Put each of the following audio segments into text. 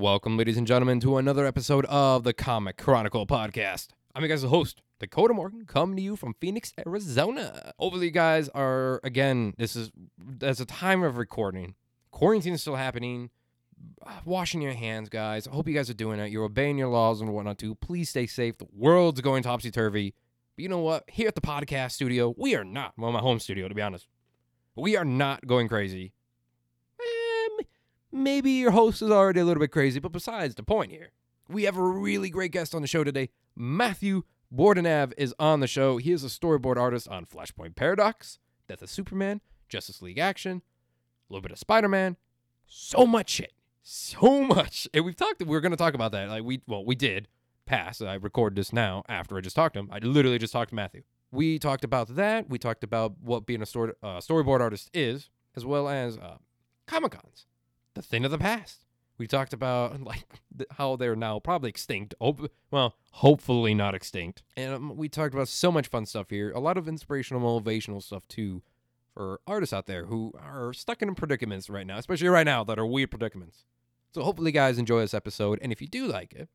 Welcome, ladies and gentlemen, to another episode of the Comic Chronicle podcast. I'm your guys' host, Dakota Morgan, coming to you from Phoenix, Arizona. Hopefully, you guys are again. This is as a time of recording. Quarantine is still happening. Uh, washing your hands, guys. I hope you guys are doing it. You're obeying your laws and whatnot too. Please stay safe. The world's going topsy turvy. But you know what? Here at the podcast studio, we are not. Well, my home studio, to be honest, we are not going crazy. Maybe your host is already a little bit crazy, but besides the point here, we have a really great guest on the show today. Matthew Bordenave is on the show. He is a storyboard artist on Flashpoint Paradox, Death of Superman, Justice League Action, a little bit of Spider Man, so much shit, so much. And we've talked. We are going to talk about that. Like we, well, we did pass. I record this now after I just talked to him. I literally just talked to Matthew. We talked about that. We talked about what being a story, uh, storyboard artist is, as well as uh, Comic Cons, the thing of the past. We talked about like how they're now probably extinct. Well, hopefully not extinct. And um, we talked about so much fun stuff here. A lot of inspirational, motivational stuff too, for artists out there who are stuck in predicaments right now, especially right now that are weird predicaments. So hopefully, guys, enjoy this episode. And if you do like it,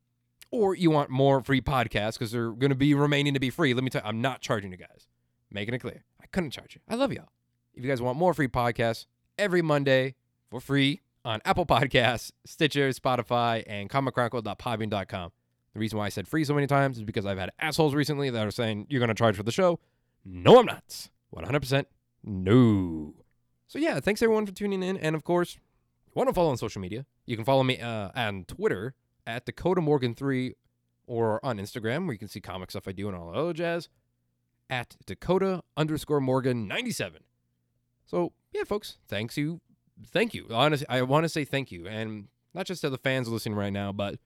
or you want more free podcasts because they're going to be remaining to be free, let me tell you, I'm not charging you guys. Making it clear. I couldn't charge you. I love y'all. If you guys want more free podcasts every Monday for free on Apple Podcasts, Stitcher, Spotify, and comicchronicle.podbean.com. The reason why I said free so many times is because I've had assholes recently that are saying, you're going to charge for the show. No, I'm not. 100% no. So, yeah, thanks everyone for tuning in. And of course, you want to follow on social media, you can follow me uh, on Twitter at Dakota Morgan3 or on Instagram where you can see comic stuff I do and all that other jazz at Dakota underscore Morgan 97. So yeah, folks, thanks you. Thank you. Honestly, I want to say thank you. And not just to the fans listening right now, but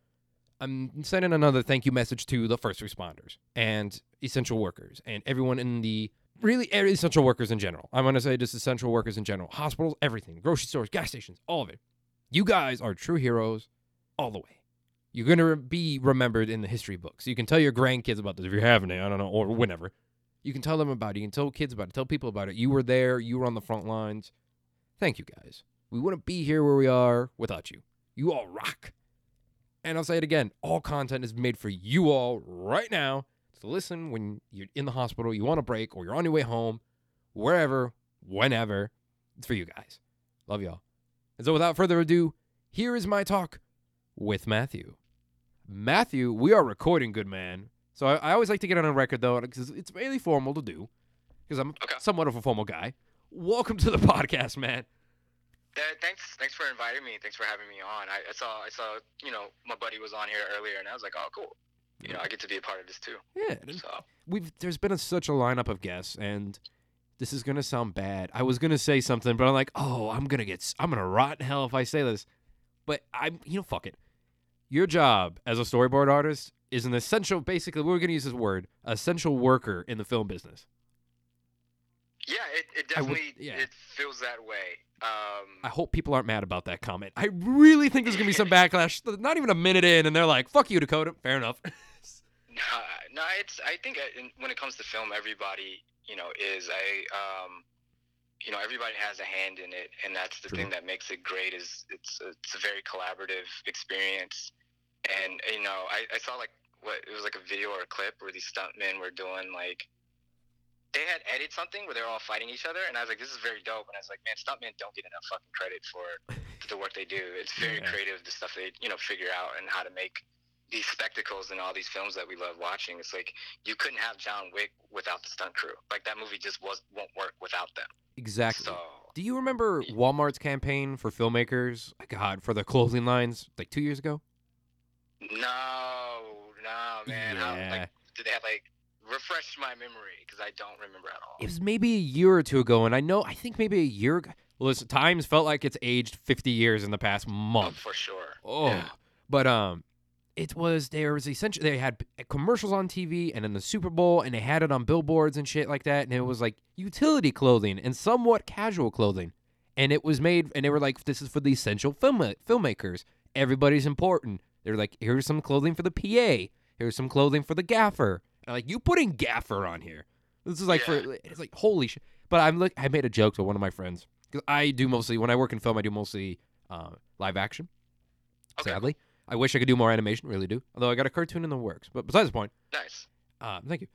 I'm sending another thank you message to the first responders and essential workers and everyone in the really essential workers in general. I'm going to say just essential workers in general. Hospitals, everything, grocery stores, gas stations, all of it. You guys are true heroes all the way. You're going to be remembered in the history books. You can tell your grandkids about this if you're having it, I don't know, or whenever. You can tell them about it. You can tell kids about it. Tell people about it. You were there. You were on the front lines. Thank you, guys. We wouldn't be here where we are without you. You all rock. And I'll say it again all content is made for you all right now to listen when you're in the hospital, you want a break, or you're on your way home, wherever, whenever. It's for you guys. Love y'all. And so without further ado, here is my talk with Matthew. Matthew, we are recording, good man. So I, I always like to get on a record though, because it's really formal to do, because I'm Okay. somewhat of a formal guy. Welcome to the podcast, man. Uh, thanks, thanks for inviting me. Thanks for having me on. I, I saw, I saw, you know, my buddy was on here earlier, and I was like, oh, cool. You know, I get to be a part of this too. Yeah, So we've there's been a, such a lineup of guests, and this is gonna sound bad. I was gonna say something, but I'm like, oh, I'm gonna get, I'm gonna rot in hell if I say this. But I'm, you know, fuck it. Your job as a storyboard artist is an essential. Basically, we're gonna use this word, essential worker in the film business. Yeah, it, it I would- definitely yeah. it feels that way. Um, I hope people aren't mad about that comment. I really think there's gonna be some backlash. Not even a minute in, and they're like, "Fuck you, Dakota." Fair enough. no, no, it's. I think uh, when it comes to film, everybody, you know, is a, um, you know, everybody has a hand in it, and that's the True. thing that makes it great. Is it's it's a very collaborative experience, and you know, I, I saw like what it was like a video or a clip where these stuntmen were doing like they had edited something where they were all fighting each other, and I was like, this is very dope. And I was like, man, stuntmen don't get enough fucking credit for the work they do. It's very Yeah. creative, the stuff they you know figure out and how to make these spectacles and all these films that we love watching. It's like you couldn't have John Wick without the stunt crew. Like that movie just was won't work without them. exactly. So Do you remember Walmart's campaign for filmmakers? God, for the clothing lines, like two years ago. no, no, man. How, Yeah. like, did they have like refresh my memory because I don't remember at all. It was maybe a year or two ago, and I know I think maybe a year. ago. Listen, times felt like it's aged fifty years in the past Oh, month. for sure. Oh, Yeah. but um, it was there was essentially they had commercials on TV and in the Super Bowl, and they had it on billboards and shit like that, and it was like utility clothing and somewhat casual clothing, and it was made, and they were like, this is for the essential film filmmakers. Everybody's important. They're like, here's some clothing for the PA. Here's some clothing for the gaffer. I'm like, you putting gaffer on here? This is like Yeah. for it's like holy shit. But I'm look. I made a joke to one of my friends because I do mostly when I work in film, I do mostly uh, live action Okay. sadly. I wish I could do more animation, really do. Although I got a cartoon in the works. But besides the point, Nice. uh, thank you.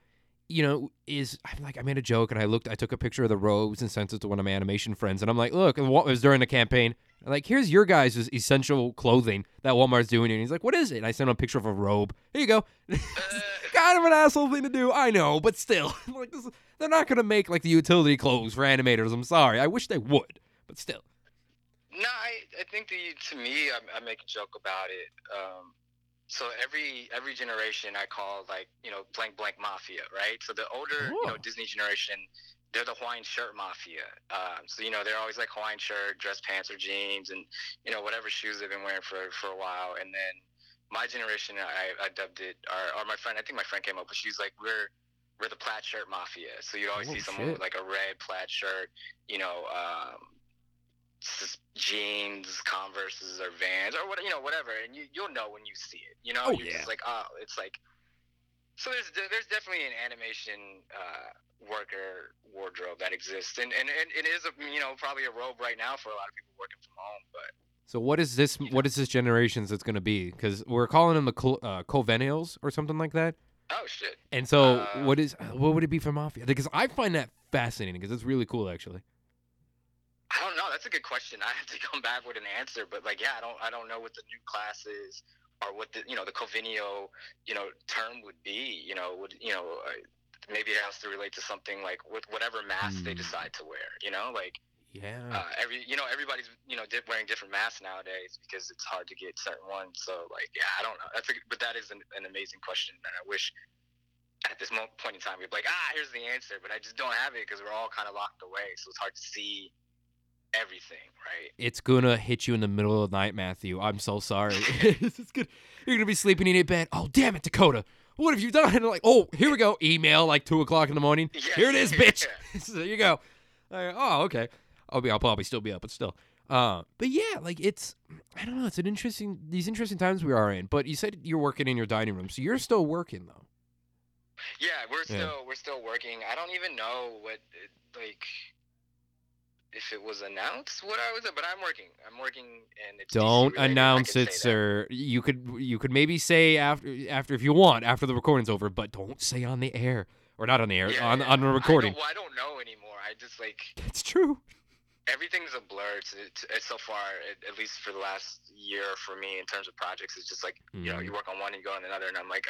You know, is I'm like I made a joke and I looked, I took a picture of the robes and sent it to one of my animation friends, and I'm like, look, and what was during the campaign. I'm like, here's your guys' essential clothing that Walmart's doing, and he's like, what is it? And I sent him a picture of a robe. Here you go. Kind of an asshole thing to do, I know, but still, like this, they're not gonna make like the utility clothes for animators. I'm sorry, I wish they would, but still. No, I, I think you, to me, I, I make a joke about it. Um, so every every generation, I call like you know blank blank mafia, right? So the older you know. Disney generation, they're the Hawaiian shirt mafia. Um, so you know they're always like Hawaiian shirt, dress pants or jeans, and you know whatever shoes they've been wearing for for a while. And then my generation, I, I dubbed it, or, or my friend, I think my friend came up, but she's like we're we're the plaid shirt mafia. So you'd always Oh, see someone shit. with like a red plaid shirt, you know. Um, jeans, Converse's, or Vans, or what you know, whatever, and you you'll know when you see it. You know, Oh, you're yeah. just like, oh, it's like. So there's there's definitely an animation uh, worker wardrobe that exists, and, and and it is a you know probably a robe right now for a lot of people working from home, but So what is this? What is this generation's that's gonna be? Because we're calling them the Col- uh, Covennials or something like that. oh shit, And so, Uh, what is what would it be for Mafia? Because I find that fascinating because it's really cool, actually. I don't know. That's a good question. I have to come back with an answer, but like, yeah, I don't I don't know what the new class is or what the you know the Covinio you know term would be. You know, would you know. Uh, Maybe it has to relate to something like with whatever mask they Hmm. decide to wear. You know, like Yeah. uh, every you know everybody's you know wearing different masks nowadays because it's hard to get certain ones. So like yeah, I don't know. That's a, but that is an, an amazing question, and I wish at this mo- point in time we'd be like ah here's the answer, but I just don't have it because we're all kind of locked away, so it's hard to see everything, right? it's gonna hit you in the middle of the night, Matthew. I'm so sorry. it's good. You're gonna be sleeping in your bed. Oh damn it, Dakota. What have you done? And like, oh, here we go. Email like two o'clock in the morning. Yeah, Here it is, bitch. yeah. so there you go. Uh, oh, okay. I'll be. I'll probably still be up, but still. Uh, but yeah, like it's. I don't know. It's an interesting. These interesting times we are in. But you said you're working in your dining room, so you're still working though. Yeah, we're Yeah. still we're still working. I don't even know what like if it was announced what I was, but I'm working. I'm working, and it's Don't announce it, say that. sir. You could. You could maybe say after. After if you want, after the recording's over. But don't say on the air or not on the air Yeah, on yeah. on the recording. I don't, well, I don't know anymore. I just like It's true. everything's a blur to, to, so far, at, at least for the last year for me in terms of projects. It's just like you know Mhm. you work on one and you go on another, and I'm like,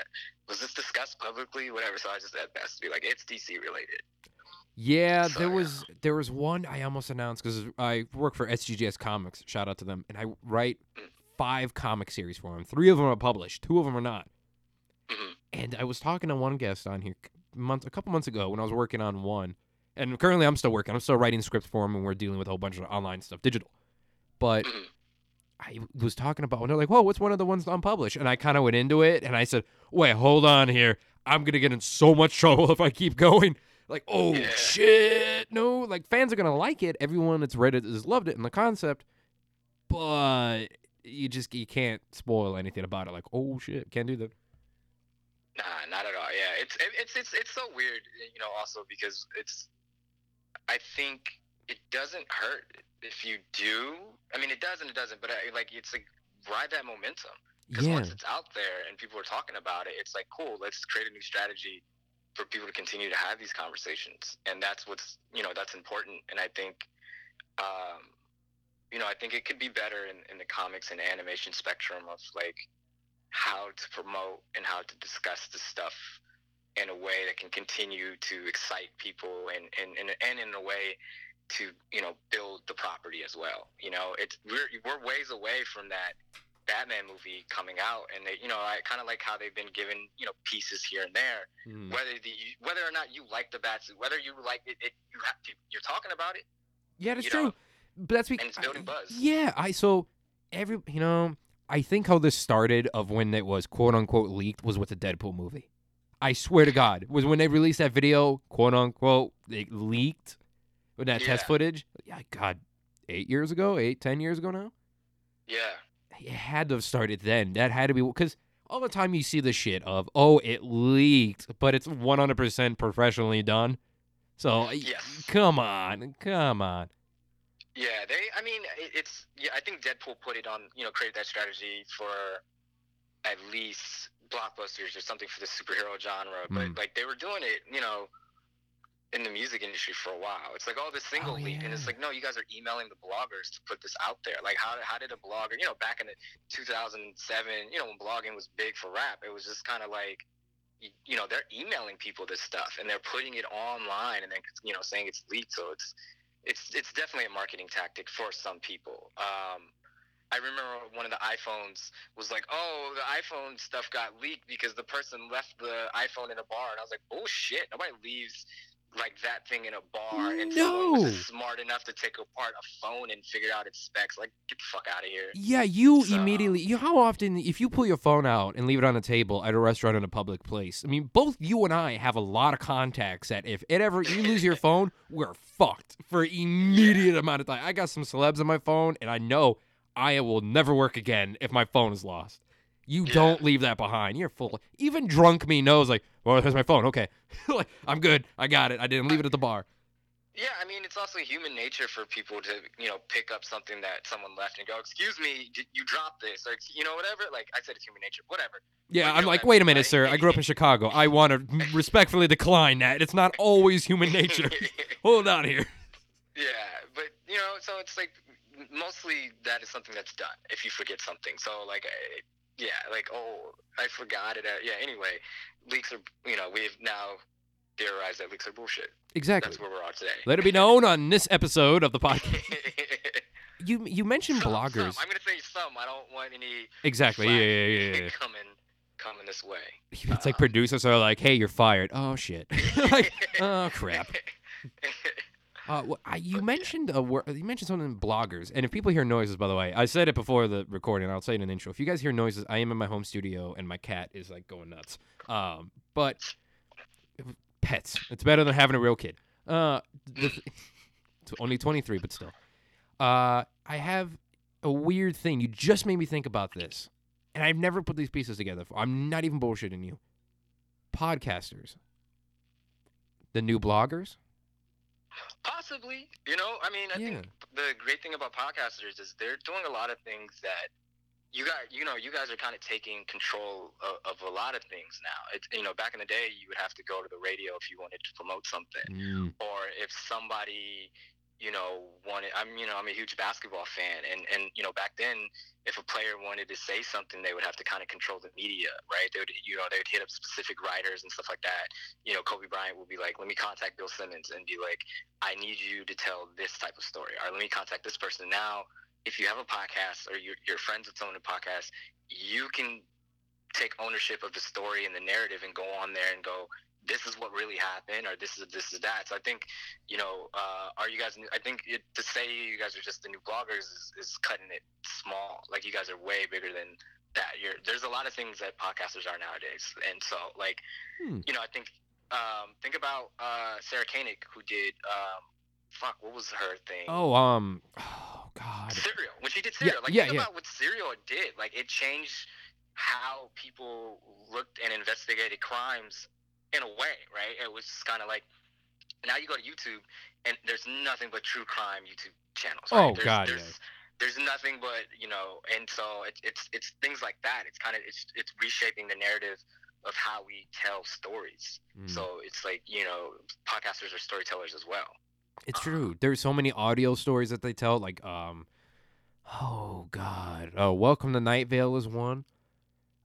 was this discussed publicly? Whatever. So I just at best to be like, it's DC related. Yeah, there was there was one I almost announced because I work for SGGS Comics. Shout out to them, and I write Mm. five comic series for them. Three of them are published. Two of them are not. Mhm. And I was talking to one guest on here a month, a couple months ago when I was working on one, and currently I'm still working. I'm still writing scripts for them, and we're dealing with a whole bunch of online stuff, digital. But Mhm. I was talking about, and they're like, "Whoa, what's one of the ones unpublished?" And I kind of went into it, and I said, "Wait, hold on here. I'm gonna get in so much trouble if I keep going." Like, oh Yeah. shit, no! Like fans are gonna like it. Everyone that's read it has loved it in the concept, but you just you can't spoil anything about it. Like, oh shit, can't do that. Nah, not at all. Yeah, it's it, it's it's it's so weird, you know. Also because it's, I think it doesn't hurt if you do. I mean, it does and it doesn't, but I, like it's like ride that momentum because Yeah, once it's out there and people are talking about it, it's like cool. Let's create a new strategy for people to continue to have these conversations, and that's what's you know that's important. And I think, um, you know, I think it could be better in, in the comics and animation spectrum of like how to promote and how to discuss this stuff in a way that can continue to excite people and and, and, and in a way to you know build the property as well you know it's we're, we're ways away from that batman movie coming out and they you know i kind of like how they've been given you know pieces here and there Mm. whether the whether or not you like the batsuit whether you like it, it you have to you're talking about it yeah, that's true. know, but that's and because it's building buzz. Yeah, I so every you know I think how this started of when it was quote unquote leaked was with the Deadpool movie. I swear to God, was when they released that video, quote unquote, it leaked with that test footage. Yeah, God, eight years ago, eight, ten years ago now. yeah It had to have started then. That had to be because all the time you see the shit of oh it leaked, but it's one hundred percent professionally done. So Yes. come on, come on. Yeah, they. I mean, it's. Yeah, I think Deadpool put it on. You know, created that strategy for at least blockbusters or something for the superhero genre. But Mm. like they were doing it, you know, in the music industry for a while. It's like, oh, this single Oh, leak, and it's like, no, you guys are emailing the bloggers to put this out there. Like, how how did a blogger, you know, back in the 2007, you know, when blogging was big for rap, it was just kind of like. y- You know, they're emailing people this stuff, and they're putting it online, and then you know, saying it's leaked. So it's it's it's definitely a marketing tactic for some people. Um, I remember one of the iPhones was like, "Oh, the iPhone stuff got leaked because the person left the iPhone in a bar," and I was like, "Bullshit! Nobody leaves like that thing in a bar." And someone was No. just smart enough to take apart a phone and figure out its specs. Like, get the fuck out of here. Yeah, you So- immediately. You how often if you pull your phone out and leave it on a table at a restaurant in a public place? I mean, both you and I have a lot of contacts that if it ever you lose your phone, we're fucked for immediate amount of time. I got some celebs on my phone, and I know I will never work again if my phone is lost. You Yeah. don't leave that behind. You're full. Even drunk me knows like, oh, well, here's my phone. Okay, like I'm good. I got it. I didn't leave it at the bar. Yeah, I mean, it's also human nature for people to, you know, pick up something that someone left and go, "Excuse me, did you dropped this?" Or you know, whatever. Like I said, it's human nature. Whatever. Yeah, Well, I'm like, wait a minute, right? sir. I grew up in Chicago. I want to respectfully decline that. It's not always human nature. Hold on here. Yeah, but you know, so it's like mostly that is something that's done if you forget something. So like, I, yeah, like oh, I forgot it. Uh, yeah. Anyway, leaks are you know we've now theorized that leaks are bullshit. Exactly. That's where we're at today. Let it be known on this episode of the podcast. You you mentioned Some- bloggers. Some. I'm gonna say some. I don't want any Exactly. Yeah, yeah, yeah, yeah. coming coming this way. It's like producers are like, "Hey, you're fired." Oh shit. like, oh crap. Uh, wh- I, you mentioned a word. You mentioned something in bloggers, and if people hear noises, by the way, I said it before the recording. I'll say it in the intro. If you guys hear noises, I am in my home studio, and my cat is like going nuts. Um, but pets, it's better than having a real kid. Uh, th- only twenty three, but still. Uh, I have a weird thing. You just made me think about this, and I've never put these pieces together. Before. I'm not even bullshitting you. Podcasters, the new bloggers. Possibly, you know. I mean, I Yeah. think the great thing about podcasters is they're doing a lot of things that you got. You know, you guys are kind of taking control of, of a lot of things now. It's you know, back in the day, you would have to go to the radio if you wanted to promote something, Mm. or if somebody, you know, wanted. I'm you know, I'm a huge basketball fan, and and you know, back then, if a player wanted to say something, they would have to kind of control the media, right? They would, you know, they would hit up specific writers and stuff like that. You know, Kobe Bryant would be like, "Let me contact Bill Simmons and be like, I need you to tell this type of story, or let me contact this person." Now, if you have a podcast or you're, you're friends with someone in a podcast, you can take ownership of the story and the narrative and go on there and go, "This is what really happened," or "This is this is that." So I think, you know, uh, are you guys? new- I think it, to say you guys are just the new bloggers is, is cutting it small. Like you guys are way bigger than that. You're there's a lot of things that podcasters are nowadays, and so like, Hmm. you know, I think um, think about uh, Sarah Koenig who did um, fuck what was her thing? Oh, um, oh God. Serial. When she did Yeah, Serial, like yeah, think yeah. about what Serial did. Like it changed how people looked and investigated crimes in a way, right? It was just kind of like now you go to YouTube and there's nothing but true crime YouTube channels. Right? Oh, there's, God, there's, yes. There's nothing but you know, and so it's it's it's things like that. It's kind of it's it's reshaping the narrative of how we tell stories. Mm. So it's like you know, podcasters are storytellers as well. It's true. There's so many audio stories that they tell. Like, um, oh God, oh, Welcome to Night Vale is one.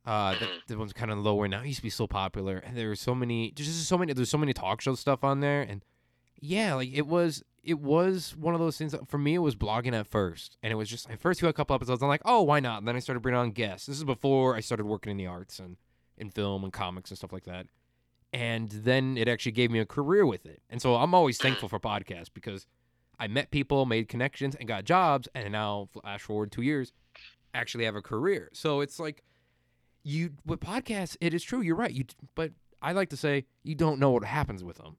Uh, that, Mhm. that one's kind of lower now. It used to be so popular, and there were so many. There's just so many. There's so many talk show stuff on there, and yeah, like it was. It was one of those things. That, for me, it was blogging at first, and it was just at first. You had a couple episodes. I'm like, oh, why not? And then I started bringing on guests. This is before I started working in the arts and in film and comics and stuff like that. And then it actually gave me a career with it. And so I'm always thankful for podcasts because I met people, made connections, and got jobs. And now, flash forward two years, actually have a career. So it's like you with podcasts, it is true. You're right. You, but I like to say you don't know what happens with them.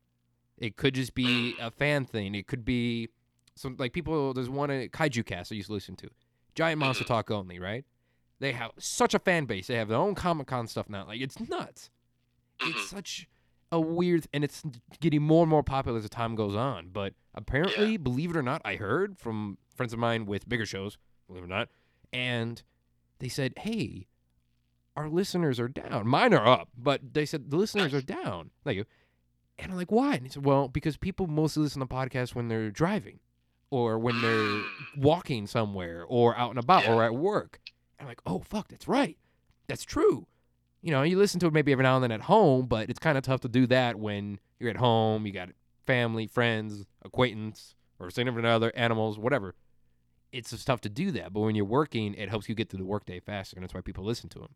It could just be a fan thing. It could be some like people. There's one uh, Kaiju Cast I used to listen to, Giant Monster Talk only, right? They have such a fan base. They have their own Comic Con stuff now. Like it's nuts. It's such a weird, and it's getting more and more popular as the time goes on. But apparently, believe it or not, I heard from friends of mine with bigger shows, believe it or not, and they said, "Hey, our listeners are down. Mine are up, but they said the listeners are down. Thank you. And I'm like, why? And he said, well, because people mostly listen to podcasts when they're driving or when they're walking somewhere or out and about or at work. And I'm like, oh, fuck, that's right. That's true. You know, you listen to it maybe every now and then at home, but it's kind of tough to do that when you're at home, you got family, friends, acquaintance, or significant other, animals, whatever. It's just tough to do that. But when you're working, it helps you get through the workday faster, and that's why people listen to them.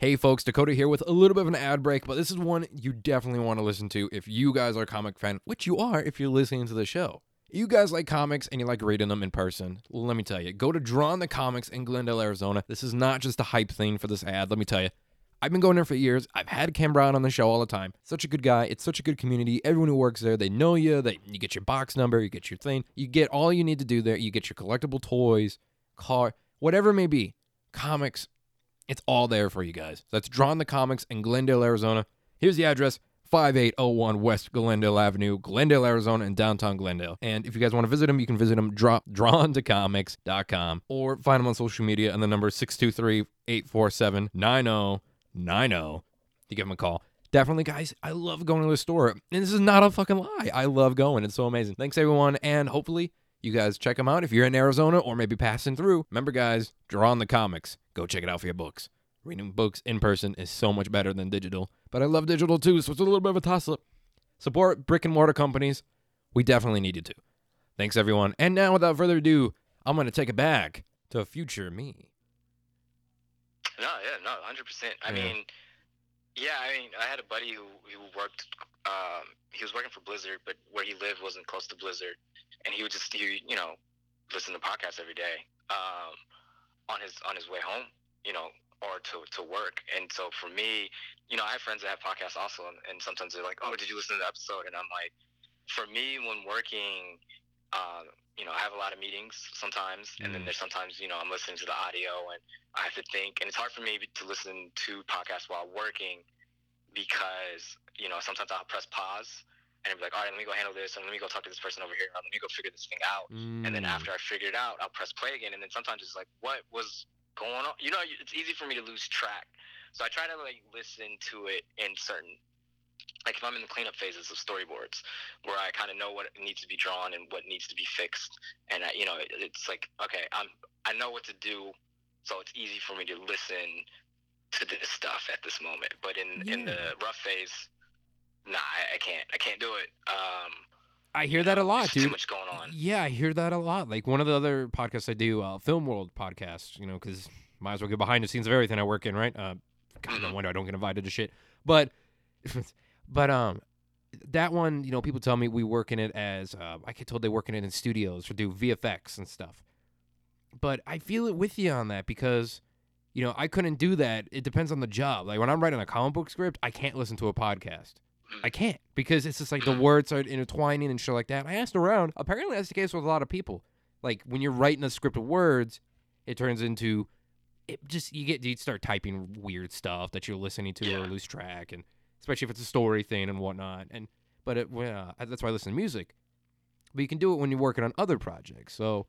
Hey folks, Dakota here with a little bit of an ad break, but this is one you definitely want to listen to if you guys are comic fan, which you are if you're listening to the show. You guys like comics and you like reading them in person. Let me tell you, go to Drawn to Comics in Glendale, Arizona. This is not just a hype thing for this ad, let me tell you. I've been going there for years. I've had Cam Brown on the show all the time. Such a good guy. It's such a good community. Everyone who works there, they know you. They you get your box number, you get your thing. You get all you need to do there. You get your collectible toys, car, whatever it may be. Comics, it's all there for you guys. That's Drawn to Comics in Glendale, Arizona. Here's the address. 5801 West Glendale Avenue, Glendale, Arizona, in downtown Glendale. And if you guys want to visit them, you can visit them draw, drawntocomics.com or find them on social media and the number 623 847 9090. You give them a call. Definitely, guys, I love going to the store. And this is not a fucking lie. I love going. It's so amazing. Thanks, everyone. And hopefully, you guys check them out if you're in Arizona or maybe passing through. Remember, guys, draw on the comics. Go check it out for your books. Reading books in person is so much better than digital. But I love digital too, so it's a little bit of a toss up. Support brick and mortar companies. We definitely need you to. Thanks, everyone. And now, without further ado, I'm going to take it back to future me. No, yeah, no, hundred percent. I Yeah. mean, yeah, I mean, I had a buddy who who worked. Um, he was working for Blizzard, but where he lived wasn't close to Blizzard, and he would just he you know listen to podcasts every day um, on his on his way home, you know, or to to work. And so for me, you know, I have friends that have podcasts also, and, sometimes they're like, "Oh, did you listen to the episode?" And I'm like, for me, when working. Uh, you know, I have a lot of meetings sometimes, and then Mm. there's sometimes, you know, I'm listening to the audio and I have to think, and it's hard for me to listen to podcasts while working because you know sometimes I'll press pause and be like, all right, let me go handle this, and let me go talk to this person over here, and let me go figure this thing out, and then Mm. after I figure it out, I'll press play again, and then sometimes it's like, what was going on? You know, it's easy for me to lose track, so I try to like listen to it in certain. Like if I'm in the cleanup phases of storyboards, where I kind of know what needs to be drawn and what needs to be fixed, and I, you know, it, it's like okay, I'm I know what to do, so it's easy for me to listen to this stuff at this moment. But in in the rough phase, nah, I, I can't. I can't do it. Um, I hear that a lot, there's Too dude. much going on. Yeah, I hear that a lot. Like one of the other podcasts I do, uh, Film World podcast, you know, because might as well get behind the scenes of everything I work in, right? Uh, God, no Mhm. wonder I don't get invited to shit. But, but um, that one, you know, people tell me we work in it as uh, I get told they work in it in studios or do VFX and stuff. But I feel it with you on that because, you know, I couldn't do that. It depends on the job. Like when I'm writing a comic book script, I can't listen to a podcast. I can't because it's just like the words are intertwining and shit like that. I asked around. Apparently, that's the case with a lot of people. Like when you're writing a script of words, it turns into it just you get you start typing weird stuff that you're listening to or lose track, and especially if it's a story thing and whatnot. And but it, well, uh, that's why I listen to music. But you can do it when you're working on other projects. So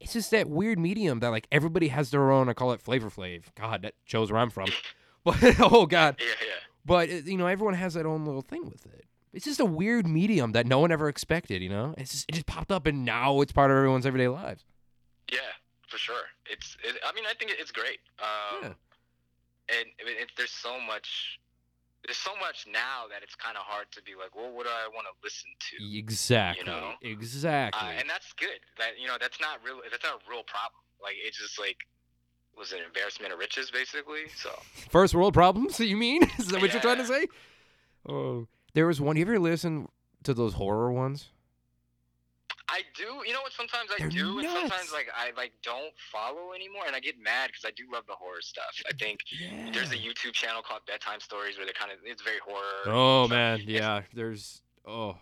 it's just that weird medium that like everybody has their own. I call it flavor flav. God, that shows where I'm from. But oh god, Yeah, yeah. But you know, everyone has their own little thing with it. It's just a weird medium that no one ever expected. You know, it's just, it just popped up, and now it's part of everyone's everyday lives. Yeah, for sure. It's. It, I mean, I think it's great. Um, Yeah. And it, there's so much. There's so much now that it's kind of hard to be like, well, what do I want to listen to? Exactly. You know? Exactly. Uh, and that's good. That you know, that's not real. That's not a real problem. Like it's just like was an embarrassment of riches, basically. So First world problems. You mean? Is that what you're trying to say? Oh, there was one. You ever listen to those horror ones? I do. You know what? Sometimes I They're do, and sometimes like I like don't follow anymore, and I get mad because I do love the horror stuff. I think Yeah. there's a YouTube channel called Bedtime Stories where they're kind of it's very horror. Oh So- man, yeah. There's oh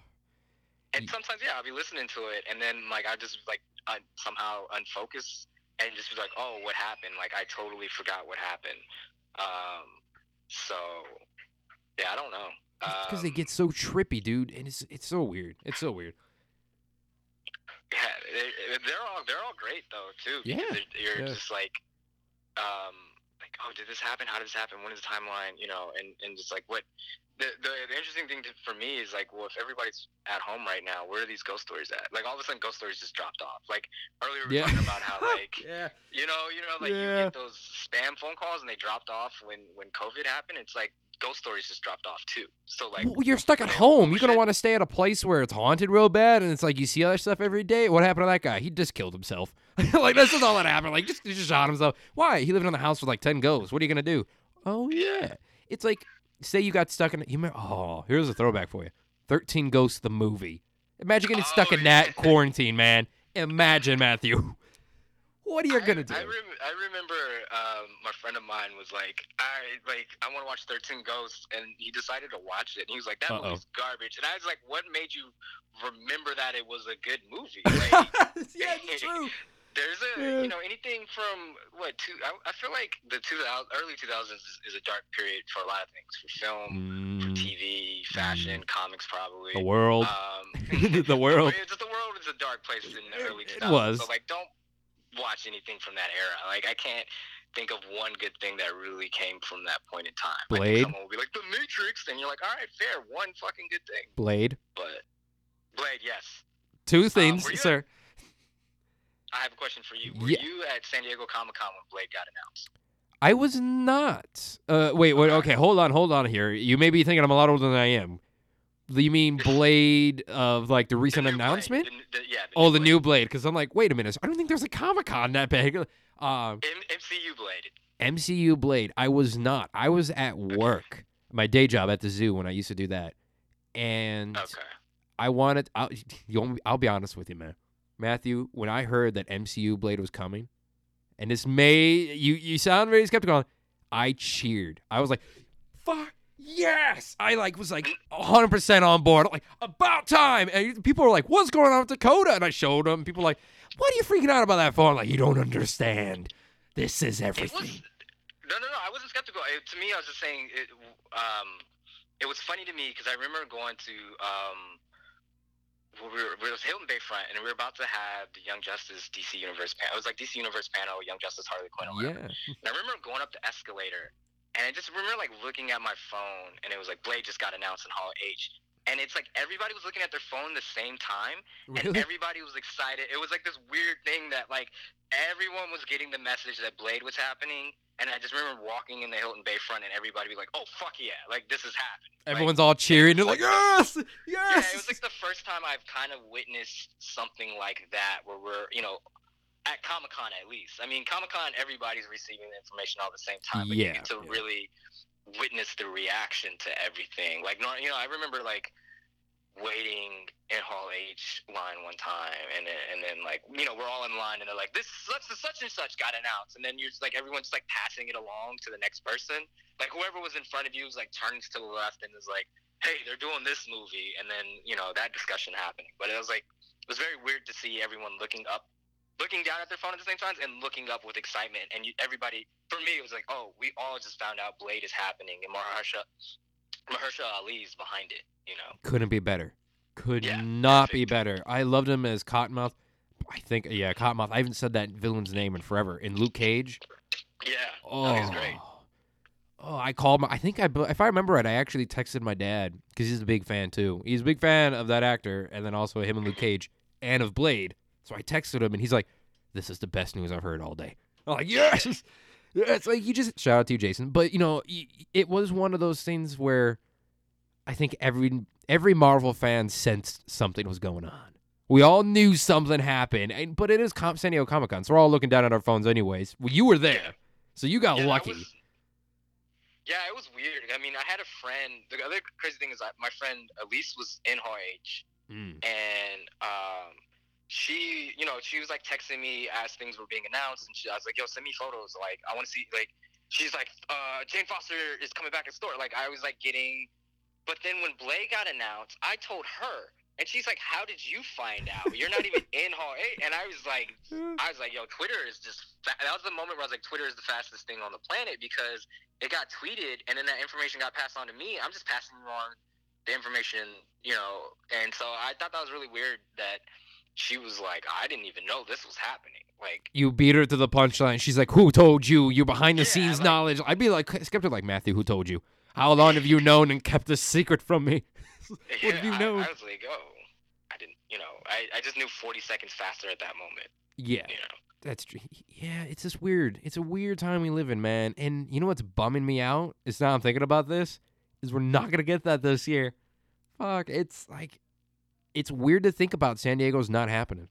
And sometimes yeah, I'll be listening to it, and then like I just like un- somehow unfocus and just be like, oh, what happened? Like I totally forgot what happened. Um, so yeah, I don't know. because they Um, get so trippy, dude, and it's it's so weird. It's so weird. Yeah, they, they're all they're all great though too. Yeah, you're yeah. just like, um, like oh, did this happen? How did this happen? When is the timeline? You know, and and just like what. The, the, the interesting thing to, for me is like, well, if everybody's at home right now, where are these ghost stories at? Like all of a sudden, ghost stories just dropped off. Like earlier we were Yeah. talking about how like yeah. you know, you know, like Yeah. you get those spam phone calls and they dropped off when when COVID happened. It's like ghost stories just dropped off too. So like, Well, you're stuck at home. You're gonna want to stay at a place where it's haunted real bad, and it's like you see other stuff every day. What happened to that guy? He just killed himself. like this is all that happened. Like just he just shot himself. Why? He lived in the house with like ten ghosts. What are you gonna do? Oh. Yeah. It's like say you got stuck in. You remember, oh, here's a throwback for you. Thirteen Ghosts the movie. Imagine getting stuck Oh, in yeah. that quarantine, man. Imagine Matthew. What are you I, gonna do? I, rem- I remember um, my friend of mine was like, I like I want to watch Thirteen Ghosts, and he decided to watch it, and he was like, that Uh-oh. movie's garbage, and I was like, what made you remember that it was a good movie? Like, yeah, it's true. There's a Yeah. you know anything from what two I, I feel like the two early 2000s is, is a dark period for a lot of things for film for Mm, TV fashion comics probably the world. um the world. just the world is a dark place in the It- early it 2000s was. so like don't watch anything from that era like I can't think of one good thing that really came from that point in time Blade? someone will be like the Matrix and you're like all right fair one fucking good thing Blade. but Blade yes Two things, you- sir. I have a question for you were Yeah. you at San Diego Comic Con when Blade got announced I was not. Uh, wait, wait. Okay, hold on, hold on here. You may be thinking I'm a lot older than I am. You mean Blade of like the recent The announcement? the, the, yeah Oh, the Blade. new Blade. Because I'm like, wait a minute. I don't think there's a Comic Con that big. Um, MCU Blade MCU Blade. I was not. I was at work, my day job at the zoo when I used to do that, and okay I wanted. I'll, I'll be honest with you, man. Matthew, when I heard that MCU Blade was coming, and this may you you sound very skeptical. I cheered. I was like, "Fuck yes!" I like was like 100 percent on board. Like about time. And people were like, "What's going on with Dakota?" And I showed them. People were like, "What are you freaking out about that for?" I'm like, "You don't understand. This is It was everything." no, no, no. I wasn't skeptical. It, to me, I was just saying it. Um, it was funny to me because I remember going to um, we were, we was Hilton Bayfront, and we were about to have the Young Justice DC Universe panel. It was like DC Universe panel, Young Justice, Harley Quinn. Or. Yeah. And I remember going up the escalator, and I just remember like looking at my phone, and it was like Blade just got announced in Hall H. And it's like everybody was looking at their phone the same time, and Really? everybody was excited. It was like this weird thing that like everyone was getting the message that Blade was happening, and I just remember walking in the Hilton Bayfront and everybody be like, "Oh fuck yeah! Like this is happening." Like, Everyone's all cheering. They're like, "Yes, yes!" yeah, it was like the first time I've kind of witnessed something like that, where we're you know. At Comic Con, at least. I mean, Comic Con, everybody's receiving the information all at the same time, but Yeah, you get to yeah. really witness the reaction to everything. Like, you know, I remember like waiting in Hall H line one time, and then, and then like you know we're all in line, and they're like this such and such and such got announced, and then you're just like everyone's like passing it along to the next person. Like whoever was in front of you was like turns to the left and is like, hey, they're doing this movie, and then you know that discussion happening. But it was like it was very weird to see everyone looking up. Looking down at their phone at the same time and looking up with excitement, and you, everybody. For me, it was like, "Oh, we all just found out Blade is happening, and Mahershala, Mahershala Ali's behind it." You know, Couldn't be better. Could Yeah, not be better. I loved him as Cottonmouth. I think, yeah, Cottonmouth. I haven't said that villain's name in forever. In Luke Cage. yeah, Oh, no, he's great. oh, I called my. I think I, if I remember right, I actually texted my dad because he's a big fan too. He's a big fan of that actor, and then also him and Luke Cage, and of Blade. So I texted him, and he's like, "This is the best news I've heard all day." I'm like, "Yes." It's like you just shout out to you, Jason. But you know, it was one of those things where I think every every Marvel fan sensed something was going on. We all knew something happened, and, but it is Com- San Diego Comic Con, so we're all looking down at our phones anyways. Well, you were there, so you got Yeah, lucky. was- yeah, it was weird. I mean, I had a friend. The other crazy thing is, that my friend Elise was in Hall H, Mm. and um, she, you know, she was like texting me as things were being announced, and she, I was like, "Yo, send me photos. Like, I want to see." Like, she's like, uh, "Jane Foster is coming back in store." Like, I was like getting, but then when Blade got announced, I told her, and she's like, "How did you find out? You're not even in Hall H." And I was like, I was like, yo, Twitter is just. Fa-. That was the moment where I was like, Twitter is the fastest thing on the planet because it got tweeted and then that information got passed on to me. I'm just passing on the information, you know. And so I thought that was really weird that she was like, I didn't even know this was happening. Like, You beat her to the punchline. She's like, "Who told you? You behind the Yeah, scenes like- knowledge." I'd be like skeptic, like Matthew, who told you? How long have you known and kept this secret from me? what have you I- known? I, was like, oh, I didn't, you know, I, I just knew 40 seconds faster at that moment, yeah, you know. that's tr- yeah. It's just weird. It's a weird time we live in, man. And you know what's bumming me out? Is now I'm thinking about this. Is we're not gonna get that this year. Fuck. It's like, it's weird to think about San Diego's not happening.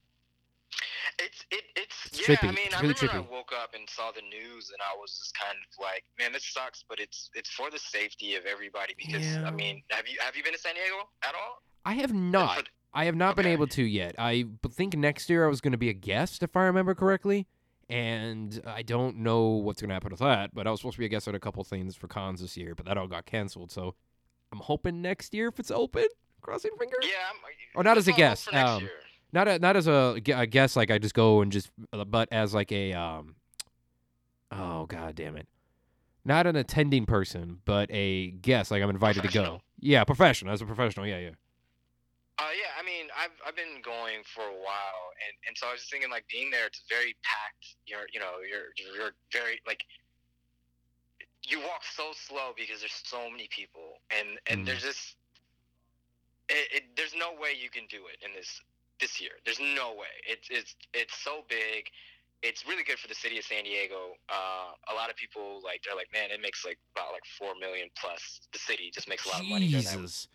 It's it it's, It's yeah. trippy. I mean, It's I really remember trippy. I woke up and saw the news, and I was just kind of like, man, this sucks, but it's it's for the safety of everybody because Yeah. I mean, have you have you been to San Diego at all? I have not. I have not been able to yet. I think next year I was going to be a guest, if I remember correctly. And I don't know what's going to happen with that. But I was supposed to be a guest at a couple things for cons this year, but that all got canceled. So I'm hoping next year if it's open. Crossing fingers. Yeah. I'm, Or not as a let's all hope guest, um. Not a, not as a, gu- a guest like I just go and just, uh, but as like a um. Oh god damn it. Not an attending person, but a guest. Like I'm invited to go. Yeah, professional. As a professional. Yeah, yeah. Uh, yeah, I mean, I've I've been going for a while, and, and so I was just thinking, like, being there, it's very packed. You're you know you're you're very like you walk so slow because there's so many people, and and Mm. there's just it, it there's no way you can do it in this this year. There's no way. It's it's it's so big. It's really good for the city of San Diego. Uh, a lot of people like they're like, man, it makes like about like four million plus. The city just makes a lot of money. Jesus.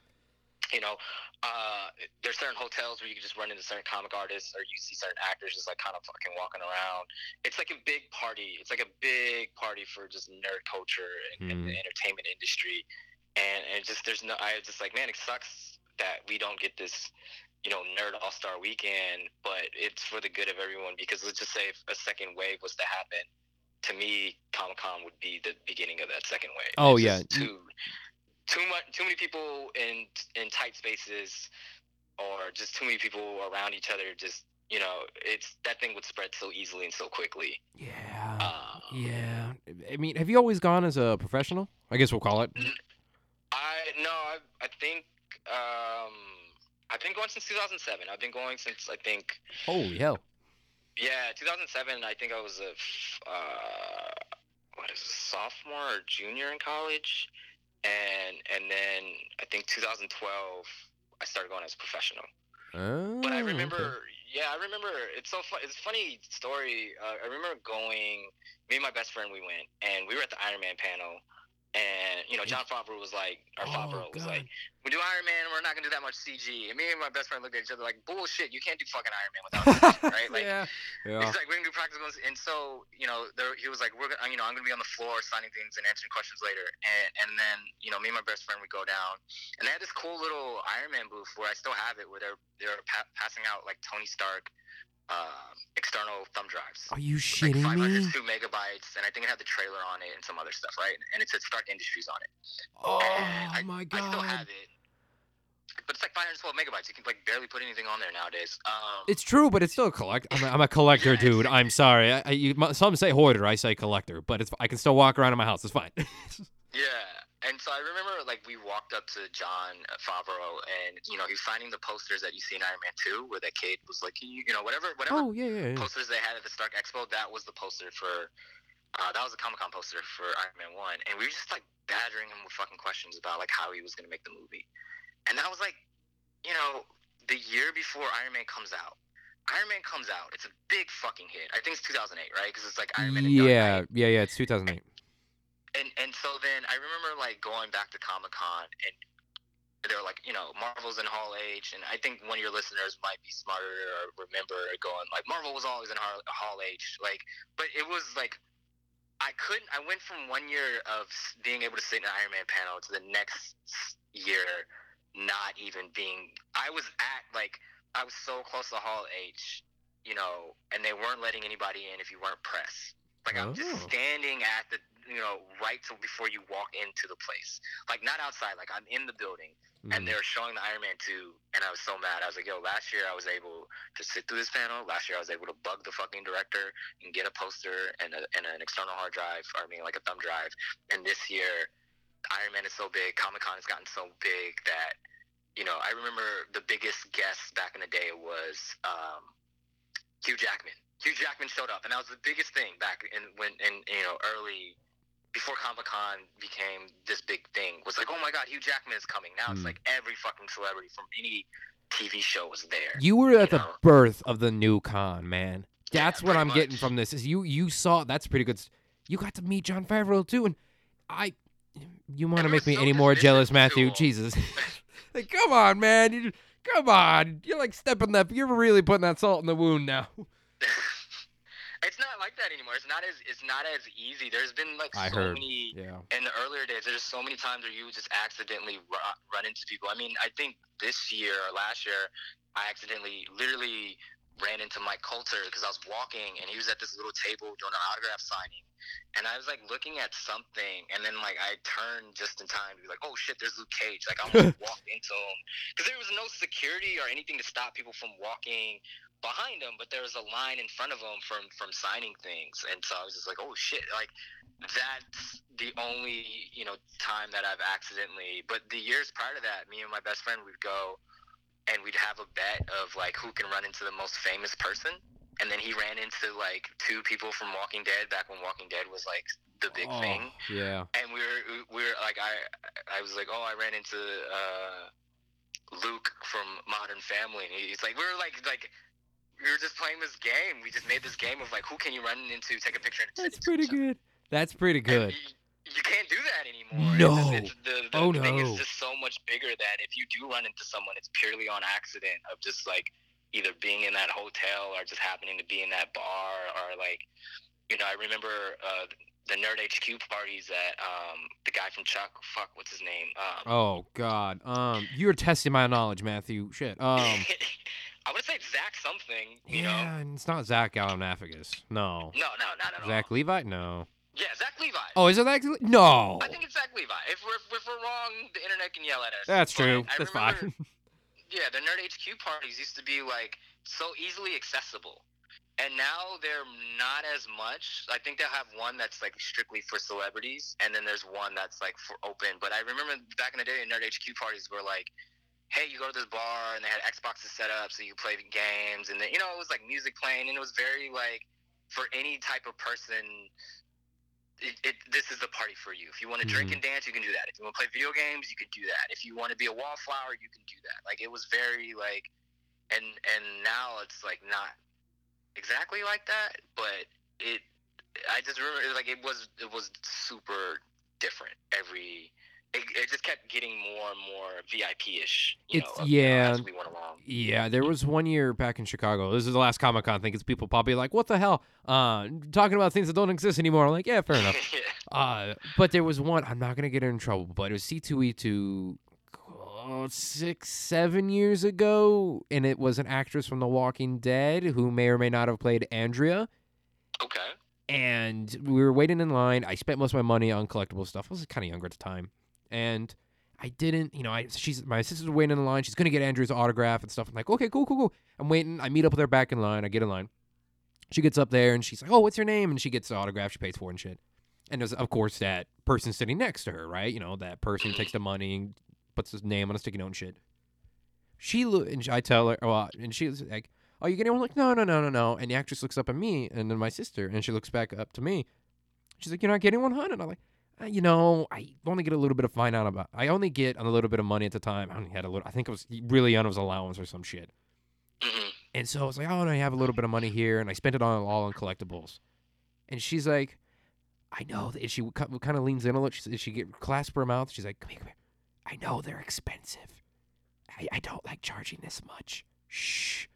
you know, uh, there's certain hotels where you can just run into certain comic artists or you see certain actors just like kind of fucking walking around. It's like a big party. It's like a big party for just nerd culture and, and the entertainment industry. And, and just there's no, I was just like, man, it sucks that we don't get this, you know, nerd all star weekend, but it's for the good of everyone because let's just say if a second wave was to happen, to me, Comic Con would be the beginning of that second wave. Oh, It's yeah. too too much too many people in in tight spaces or just too many people around each other just you know it's that thing would spread so easily and so quickly Yeah. um, Yeah. I mean, have you always gone as a professional? I guess we'll call it. i no i i think um i've been going since 2007 i've been going since i think Holy hell. yeah 2007 i think i was a uh what is it, sophomore or junior in college and and then i think 2012 i started going as a professional Oh, But I okay. remember, yeah, I remember. It's so fun. It's a funny story. Uh, I remember going. Me and my best friend, we went, and we were at the Iron Man panel, and you know, Jon Favreau was like, or Oh, Favreau was God. like, "We do Iron Man, we're not gonna do that much CG." And me and my best friend looked at each other like, "Bullshit! You can't do fucking Iron Man without CG, right?" Like, yeah. Yeah. He's like, we're gonna do practicals, and so you know, there, he was like, we're gonna, you know, I'm gonna be on the floor signing things and answering questions later, and and then you know, me and my best friend we go down, and they had this cool little Iron Man booth where I still have it, where they're they're pa- passing out like Tony Stark, um, external thumb drives. Are you Like shitting me? 502 megabytes, and I think it had the trailer on it and some other stuff, right? And it said Stark Industries on it. Oh I, my god! I still have it, but it's like 512 megabytes. You can like barely put anything on there nowadays. Um, It's true, but it's still a collect. I'm a, I'm a collector, Yeah, dude. I'm sorry. I, I, you, some say hoarder. I say collector, but it's I can still walk around in my house. It's fine. Yeah, and so I remember like we walked up to Jon Favreau, and you know he was signing the posters that you see in Iron Man Two, where that kid was like, you, you know, whatever, whatever oh yeah, yeah, yeah. posters they had at the Stark Expo, that was the poster for. Uh, that was a Comic Con poster for Iron Man One, and we were just like badgering him with fucking questions about like how he was gonna make the movie, and that was like, you know, the year before Iron Man comes out. Iron Man comes out. It's a big fucking hit. I think it's 2008, right? Because it's like Iron Man. And Dark Yeah, Knight yeah, yeah. It's 2008. and and and so then I remember like going back to Comic Con and they were like, you know, Marvel's in Hall H, and I think one of your listeners might be smarter or remember going like Marvel was always in Hall, H, like, but it was like I couldn't. I went from one year of being able to sit in an Iron Man panel to the next year not even being. I was at like I was so close to Hall H, you know, and they weren't letting anybody in if you weren't press. Like I'm just Oh. standing at the, you know, right till before you walk into the place. Like not outside. Like I'm in the building, and Mm. they were showing the Iron Man 2, and I was so mad. I was like, yo, last year I was able to sit through this panel. Last year I was able to bug the fucking director and get a poster and, a, and an external hard drive, or I mean, like a thumb drive. And this year, Iron Man is so big, Comic Con has gotten so big that, you know, I remember the biggest guest back in the day was um, Hugh Jackman. Hugh Jackman showed up, and that was the biggest thing back in when in you know early before Comic Con became this big thing. Was like, oh my God, Hugh Jackman is coming. Now it's Mm. like every fucking celebrity from any TV show was there. You were at the know? birth of the new con, man. Yeah, That's what I'm getting from this. Is you you saw that's pretty good. You got to meet Jon Favreau too, and I. You want to make me so any more jealous, Matthew? him. Jesus. like, come on, man. You, come on. You're like stepping that. You're really putting that salt in the wound now. it's not like that anymore. It's not as it's not as easy. There's been like I so heard. many Yeah. in the earlier days, there's so many times where you just accidentally run, run into people. I mean, I think this year or last year, I accidentally, literally ran into Mike Colter because I was walking and he was at this little table doing an autograph signing. And I was like looking at something, and then like I turned just in time to be like, "Oh shit, there's Luke Cage!" Like I almost walked into him because there was no security or anything to stop people from walking behind him, but there was a line in front of him from from signing things, and so I was just like, "Oh shit!" Like that's the only you know time that I've accidentally. But the years prior to that, me and my best friend would go, and we'd have a bet of like who can run into the most famous person, and then he ran into like two people from Walking Dead back when Walking Dead was like the big Oh, thing Yeah. and we were we were like I I was like oh I ran into uh, Luke from Modern Family and he's like we were like like we were just playing this game we just made this game of like who can you run into take a picture and That's send pretty good. That's pretty good. you, you can't do that anymore No. it's, it's, the, the Oh, thing no. is just so much bigger that if you do run into someone it's purely on accident of just like either being in that hotel or just happening to be in that bar or like you know I remember uh, the Nerd HQ parties that um, the guy from Chuck, fuck, what's his name? Um, Oh God. Um, you're testing my knowledge, Matthew. Shit. Um. I would say Zach something, you know? yeah, and it's not Zach Galifianakis. No. No, no, not at all. Zach Levi? No. Yeah, Zach Levi. Oh, is it Zach? Le- No. I think it's Zach Levi. If we're, if we're wrong, the internet can yell at us. That's But true. I That's remember, fine. Yeah, the Nerd HQ parties used to be like so easily accessible. And now they're not as much. I think they'll have one that's like strictly for celebrities, and then there's one that's like for open. But I remember back in the day, Nerd HQ parties were like, hey, you go to this bar, and they had Xboxes set up so you play the games, and then you know it was like music playing, and it was very like for any type of person. It, it, this is the party for you. If you want to drink Mhm. and dance, you can do that. If you want to play video games, you can do that. If you want to be a wallflower, you can do that. Like it was very like, and and now it's like not exactly like that, but it. I just remember it, was like it was it was super different every. It, it just kept getting more and more VIP ish. It's- know, yeah. as we went along. Yeah, there was one year back in Chicago. This is the last Comic Con thing. It's people probably like, "What the hell?" Uh, talking about things that don't exist anymore. I'm like, yeah, fair enough. yeah. Uh, but there was one. I'm not gonna get in trouble, but it was C2E2 oh, six, seven years ago, and it was an actress from The Walking Dead who may or may not have played Andrea. Okay. And we were waiting in line. I spent most of my money on collectible stuff. I was kind of younger at the time, and I didn't. You know, I she's my sister's waiting in the line. She's gonna get Andrew's autograph and stuff. I'm like, okay, cool, cool, cool. I'm waiting. I meet up with her back in line. I get in line. She gets up there and she's like, "Oh, what's your name?" And she gets the autograph. She pays for it and shit. And there's of course that person sitting next to her, right? You know, that person takes the money and puts his name on a sticky note and shit. She look and I tell her, well, and she's like, "Oh, you getting one?" Like, no, no, no, no, no. And the actress looks up at me and then my sister, and she looks back up to me. She's like, "You're not getting one, hun?" And I'm like, "You know, I only get a little bit of fine out about. I only get a little bit of money at the time. I only had a little. I think it was really on his allowance or some shit." hmm And so I was like, oh, no, I have a little bit of money here, and I spent it on all on collectibles. And she's like, I know. And she kind of leans in a little. She, she get clasp her mouth. She's like, come here, come here. I know they're expensive. I, I don't like charging this much. Shh.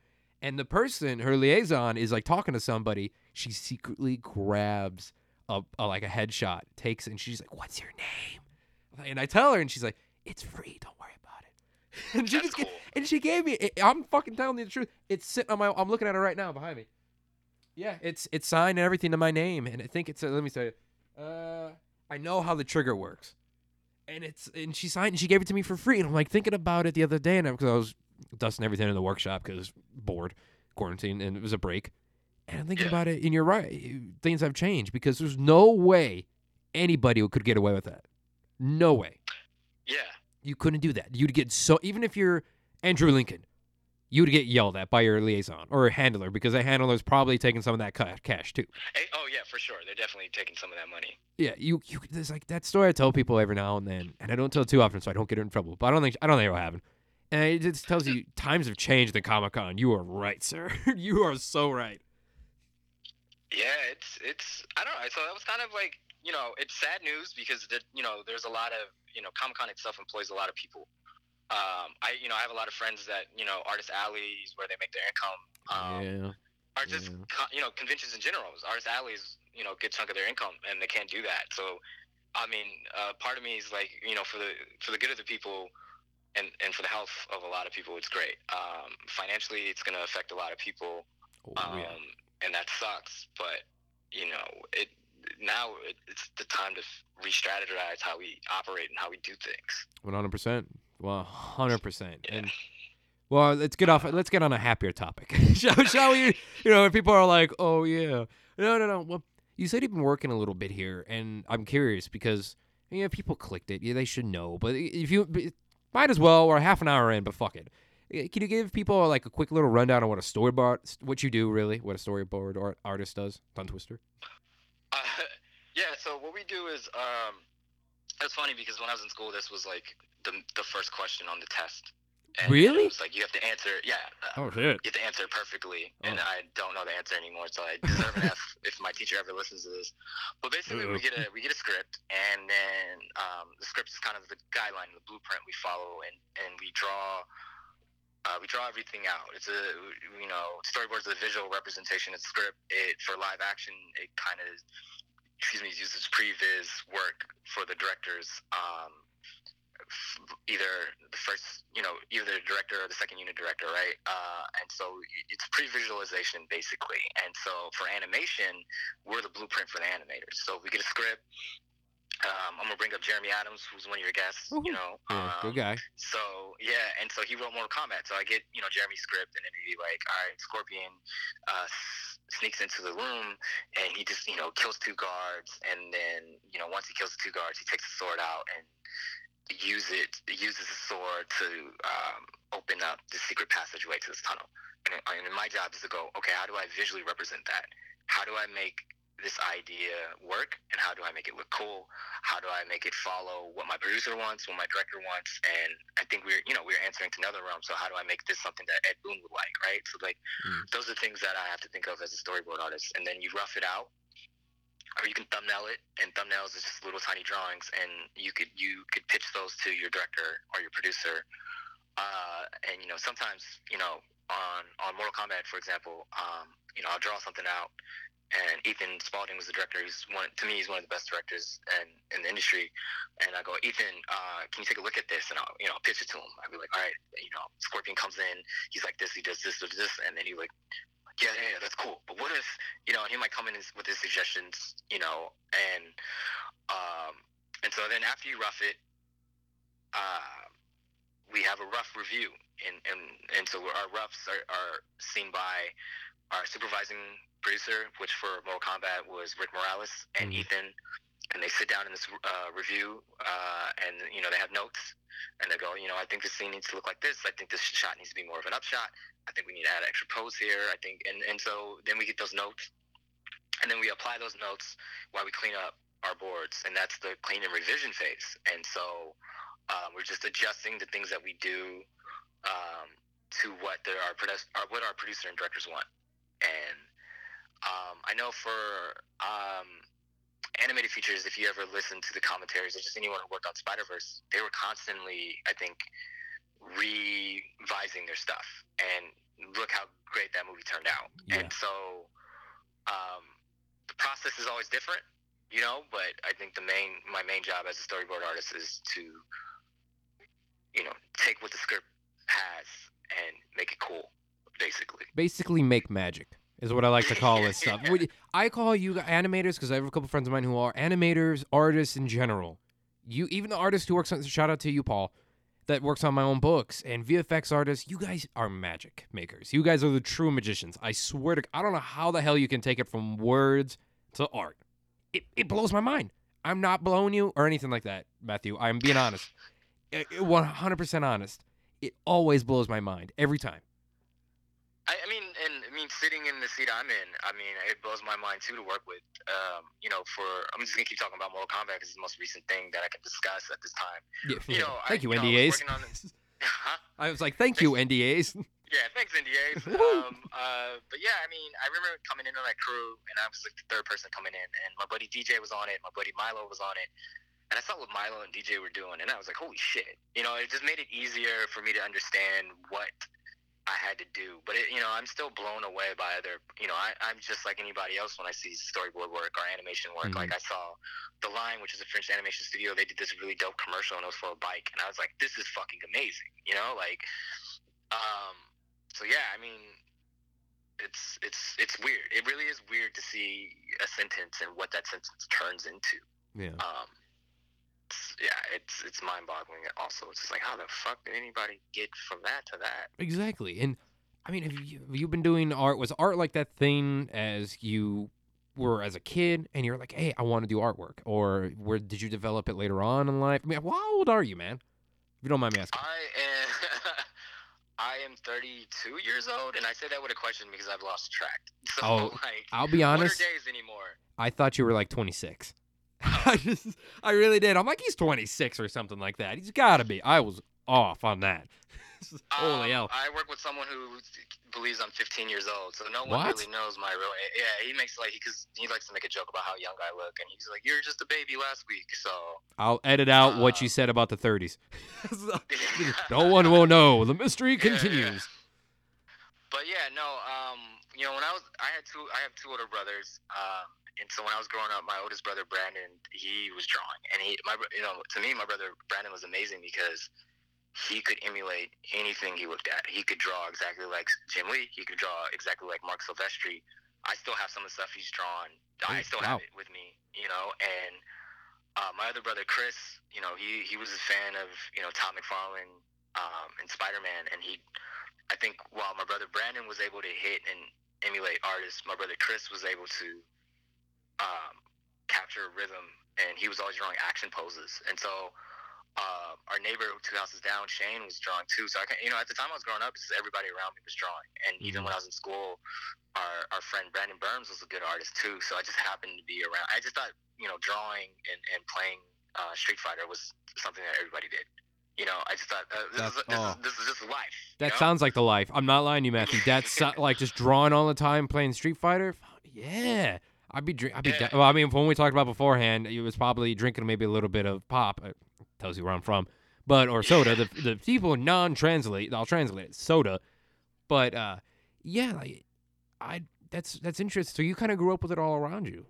And the person, her liaison, is like talking to somebody. She secretly grabs a, a like a headshot, takes it, and she's like, "What's your name?" And I tell her, and she's like, "It's free. Don't worry about it." And she That's just cool. and she gave me. It, I'm fucking telling you the truth. It's sitting on my. I'm looking at it right now behind me. Yeah, it's it's signed and everything to my name, and I think it's. A, let me tell you. Uh, I know how the trigger works, and it's and she signed and she gave it to me for free, and I'm like thinking about it the other day, and because I was dusting everything in the workshop because bored, quarantine, and it was a break, and I'm thinking Yeah. about it, and you're right, eh, things have changed because there's no way anybody could get away with that. No way. Yeah. You couldn't do that. You'd get so even if you're Andrew Lincoln, you'd get yelled at by your liaison or handler because the handler's probably taking some of that cash too. Hey, oh yeah, for sure. They're definitely taking some of that money. Yeah, you you there's like that story I tell people every now and then, and I don't tell too often so I don't get in trouble. But I don't think I don't think it'll happen. And it just tells you times have changed at Comic Con. You are right, sir. you are so right. Yeah, it's it's I don't know. So that was kind of like you know it's sad news because the, you know there's a lot of you know Comic Con itself employs a lot of people. Um, I you know I have a lot of friends that you know artist alleys where they make their income. Um, yeah. Or just Yeah. co- you know conventions in general. Artist alleys you know good chunk of their income and they can't do that. So I mean, uh, part of me is like you know for the for the good of the people. And, and for the health of a lot of people, it's great. Um, financially, it's going to affect a lot of people Oh, um, yeah. And that sucks. But you know, it now it, it's the time to re-strategize how we operate and how we do things. One hundred percent. Well, hundred percent. And well, let's get off. Let's get on a happier topic. shall, shall we? You know, people are like, "Oh yeah, no, no, no." Well, you said you've been working a little bit here, and I'm curious because you know people clicked it. Yeah, they should know. But if you might as well, we're half an hour in, but fuck it. Eh, Can you give people like a quick little rundown on what a storyboard, what you do really, what a storyboard art, artist does, Tongue Twister? Uh, yeah. So what we do is, um, it's funny because when I was in school, this was like the the first question on the test. And Really? It was like you have to answer. Yeah. uh, Oh shit! You have to answer it perfectly, and Oh. I don't know the answer anymore, so I deserve an F if my teacher ever listens to this. But basically, Uh-oh. we get a we get a script, and then um, the script is kind of the guideline, the blueprint we follow, and and we draw. Uh, we draw everything out. It's a you know storyboards a visual representation of the script. It for live action, it kind of excuse me uses previs work for the directors. Um, either the first, you know, either the director or the second unit director, right? Uh, and so it's pre-visualization basically. And so for animation, we're the blueprint for the animators. So we get a script. Um, I'm gonna bring up Jeremy Adams, who's one of your guests. Woohoo. You know, Yeah, um, good guy. so yeah, and so he wrote Mortal Kombat. So I get you know Jeremy's script, and it'd be like, all right, Scorpion uh, s- sneaks into the room, and he just you know kills two guards, and then you know once he kills the two guards, he takes the sword out and use it uses the sword to um, open up the secret passageway to this tunnel. And, and my job is to go, okay, how do I visually represent that? How do I make this idea work and how do I make it look cool? How do I make it follow what my producer wants, what my director wants? And I think we're, you know, we're answering to another realm. So how do I make this something that Ed Boon would like, right? So like, Mm. those are things that I have to think of as a storyboard artist. And then you rough it out, or you can thumbnail it. And thumbnails is just little tiny drawings, and you could you could pitch those to your director or your producer. Uh, and you know, sometimes you know, on on Mortal Kombat, for example, um, you know, I'll draw something out and Ethan Spaulding was the director. He's one to me. He's one of the best directors in, in the industry. And I go, Ethan, uh, can you take a look at this? And I'll you know pitch it to him. I'd be like, all right, you know, Scorpion comes in. He's like this. He does this, does this, and then he's like, yeah, yeah, yeah, that's cool. But what if you know? He might come in with his suggestions, you know, and um, and so then after you rough it, uh, we have a rough review, and and and so our roughs are, are seen by our supervising producer, which for Mortal Kombat was Rick Morales and Mhm. Ethan, and they sit down in this uh, review, uh, and you know they have notes, and they go, you know, I think this scene needs to look like this. I think this shot needs to be more of an upshot. I think we need to add an extra pose here. I think, and and so then we get those notes, and then we apply those notes while we clean up our boards, and that's the clean and revision phase. And so um, we're just adjusting the things that we do um, to what the, our, produ- our what our producer and directors want. And um, I know for um, animated features, if you ever listen to the commentaries, or just anyone who worked on Spider Verse, they were constantly, I think, revising their stuff. And look how great that movie turned out. Yeah. And so um, the process is always different, you know. But I think the main, my main job as a storyboard artist is to, you know, take what the script has and make it cool, basically. basically make magic is what I like to call this stuff. I call you animators because I have a couple friends of mine who are animators, artists in general. You, even the artist who works on, shout out to you, Paul, that works on my own books and VFX artists. You guys are magic makers. You guys are the true magicians. I swear to, I don't know how the hell you can take it from words to art. It, it blows my mind. I'm not blowing you or anything like that, Matthew. I'm being honest. one hundred percent honest. It always blows my mind every time. I, I mean, and I mean, sitting in the seat I'm in, I mean, it blows my mind too to work with. Um, you know, for I'm just gonna keep talking about Mortal Kombat because it's the most recent thing that I can discuss at this time. Yeah, You know, thank I, you, you know, I was NDAs. on the- Huh? I was like, thank you, NDAs. Yeah, thanks NDAs. Um, uh, but yeah, I mean, I remember coming in on that crew, and I was like the third person coming in, and my buddy DJ was on it, my buddy Milo was on it, and I saw what Milo and DJ were doing, and I was like, holy shit! You know, it just made it easier for me to understand what I had to do. But it, you know, I'm still blown away by other. You know, I, I'm just like anybody else when I see storyboard work or animation work. Mhm. Like I saw the Line, which is a French animation studio. They did this really dope commercial, and it was for a bike, and I was like, this is fucking amazing. You know, like, um, so yeah, I mean, it's it's it's weird. It really is weird to see a sentence and what that sentence turns into. Yeah. Um, yeah, it's it's mind-boggling. Also, it's just like, how the fuck did anybody get from that to that? Exactly. And I mean, have you, have you been doing art? Was art like that thing as you were as a kid and you're like, hey, I want to do artwork? Or where did you develop it later on in life? I mean, how old are you, man? If you don't mind me asking. I am I am 32 years old, and I say that with a question because I've lost track. So Oh, like, I'll be what are honest. days anymore? I thought you were like 26. I just, I really did. I'm like, he's 26 or something like that. He's got to be. I was off on that. Holy Um, hell. I work with someone who believes I'm 15 years old, so no one What? really knows my real. Yeah, he makes like because he likes to make a joke about how young I look, and he's like, "You're just a baby last week." So I'll edit out what you Uh, said about the 30s. no one will know. The mystery Yeah, yeah. continues. But yeah, no. Um, you know, when I was, I had two. I have two older brothers. Um, and so when I was growing up, my oldest brother Brandon, he was drawing, and he, my, you know, to me, my brother Brandon was amazing because he could emulate anything he looked at. He could draw exactly like Jim Lee. He could draw exactly like Marc Silvestri. I still have some of the stuff he's drawn. I still wow. have it with me, you know. And uh, my other brother Chris, you know, he he was a fan of you know Todd McFarlane um, and Spider Man, and he, I think, while my brother Brandon was able to hit and emulate artists, my brother Chris was able to um, capture rhythm, and he was always drawing action poses, and so. Uh, our neighbor two houses down, Shane, was drawing too. So I can, you know, at the time I was growing up, just everybody around me was drawing, and even Mhm. when I was in school, our our friend Brandon Burns was a good artist too. So I just happened to be around. I just thought, you know, drawing and, and playing uh, Street Fighter was something that everybody did. You know, I just thought uh, this, is, this, oh. is, this is just life. you That know? sounds like the life. I'm not lying to you, Matthew. That's so- like just drawing all the time, playing Street Fighter. Yeah, I'd be. Drink, I'd be. Yeah. well, I mean, when we talked about beforehand, it was probably drinking maybe a little bit of pop. It tells you where I'm from, but or soda. The the people non-translate. I'll translate it. Soda, but uh, yeah, like I. That's that's interesting. So you kind of grew up with it all around you.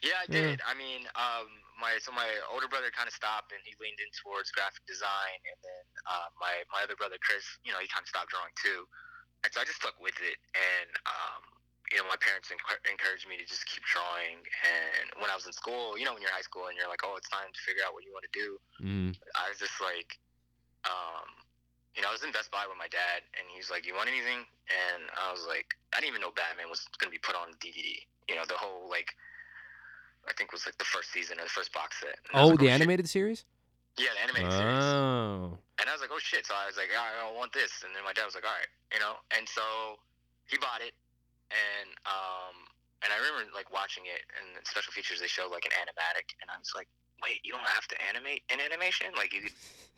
Yeah, I Yeah. did. I mean, um, my so my older brother kind of stopped and he leaned in towards graphic design, and then uh, my my other brother Chris, you know, he kind of stopped drawing too, and so I just stuck with it. And um, you know, my parents encour- encouraged me to just keep drawing. And when I was in school, you know, when you're in high school and you're like, oh, it's time to figure out what you want to do, Mm. I was just like, um, you know, I was in Best Buy with my dad, and he was like, "You want anything?" And I was like, I didn't even know Batman was going to be put on DVD. You know, the whole like, I think it was like the first season or the first box set. And Oh, like, the shit. animated series. Yeah, the animated series. Oh, And I was like, oh shit. So I was like, I don't want this. And then my dad was like, all right, you know. And so he bought it, and um, and I remember like watching it, and special features they showed like an animatic, and I was like, wait, you don't have to animate in animation, like you